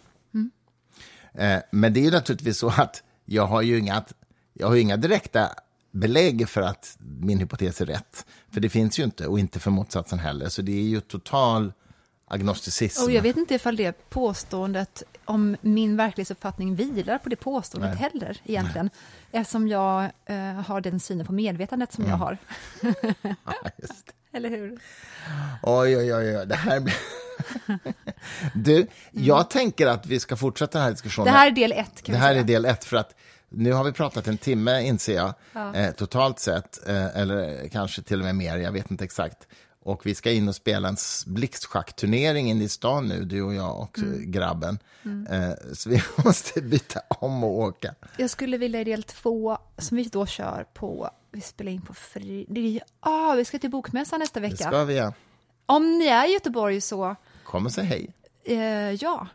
Eh, Men det är ju naturligtvis så att jag har ju inga, jag har ju inga direkta belägg för att min hypotes är rätt. För det finns ju inte, och inte för motsatsen heller. Så det är ju total agnosticism. Och jag vet inte ifall det påståendet om min verklighetsuppfattning vilar på det påståendet Nej. heller egentligen. Eftersom jag eh, har den synen på medvetandet som jag har. Ja. Eller hur? Oj, oj, oj, oj, det här blir... Du, jag tänker att vi ska fortsätta den här diskussionen. Det här är del ett kan Det här säga. är del ett, för att nu har vi pratat en timme, inser jag, eh, totalt sett, eh, eller kanske till och med mer, jag vet inte exakt. Och vi ska in och spela en blixtschack-turnering inne i stan nu, du och jag och Mm. eh, grabben. Eh, så vi måste byta om och åka. Jag skulle vilja i del två, som vi då kör på, vi spelar in på fri... det Ah, vi ska till Bokmässan nästa Det vecka. ska vi, ja. Om ni är i Göteborg så, Kom och säg hej. eh, ja.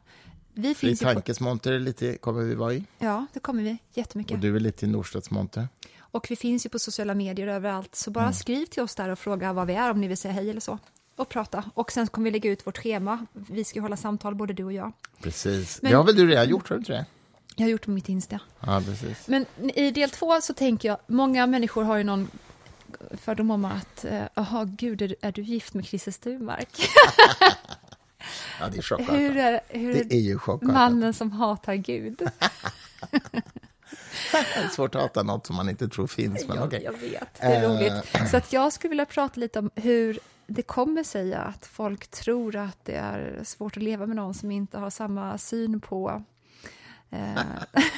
Vi finns ju på, tankes monter lite kommer vi vara i. Ja, det kommer vi. Jättemycket. Och du är lite i Norstedts monter. Och vi finns ju på sociala medier överallt, så bara skriv till oss där och fråga vad vi är, om ni vill säga hej eller så. Och prata. Och sen kommer vi lägga ut vårt schema. Vi ska hålla samtal, både du och jag. Precis. Men- Det har väl du redan gjort, har du inte det? Jag har gjort på mitt Insta. Ja, precis. Men i del två så tänker jag, många människor har ju någon fördom om att, eh, jaha, gud, är, är du gift med Christer Sturmark? Ja, det är chockartat. hur är, hur Det är ju chockartat. mannen som hatar Gud? Det är svårt att hata något som man inte tror finns, men jag, okej. jag vet, det är Eh. roligt. Så att jag skulle vilja prata lite om hur det kommer sig att folk tror att det är svårt att leva med någon som inte har samma syn på... Eh,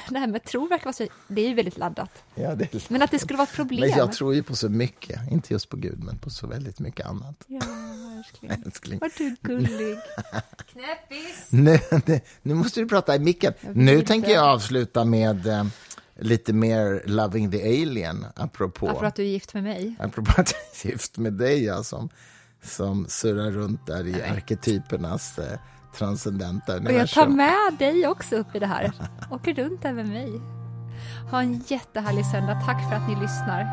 det här med tro verkar vara så... Det är ju väldigt laddat. Ja, det är... Men att det skulle vara ett problem. Men jag tror ju på så mycket, inte just på Gud, men på så väldigt mycket annat. Ja, verkligen. Älskling. Vad du gullig. Knäppis! Nu, nu, måste du prata i micken. Nu tänker jag avsluta med eh, lite mer Loving the Alien, apropå, för att du är gift med mig. apropå att jag är gift med dig, ja, som, som surrar runt där i arketypernas eh, transcendenta Och jag tar universum. med dig också upp i det här. Åker runt där med mig. Ha en jättehärlig söndag. Tack för att ni lyssnar.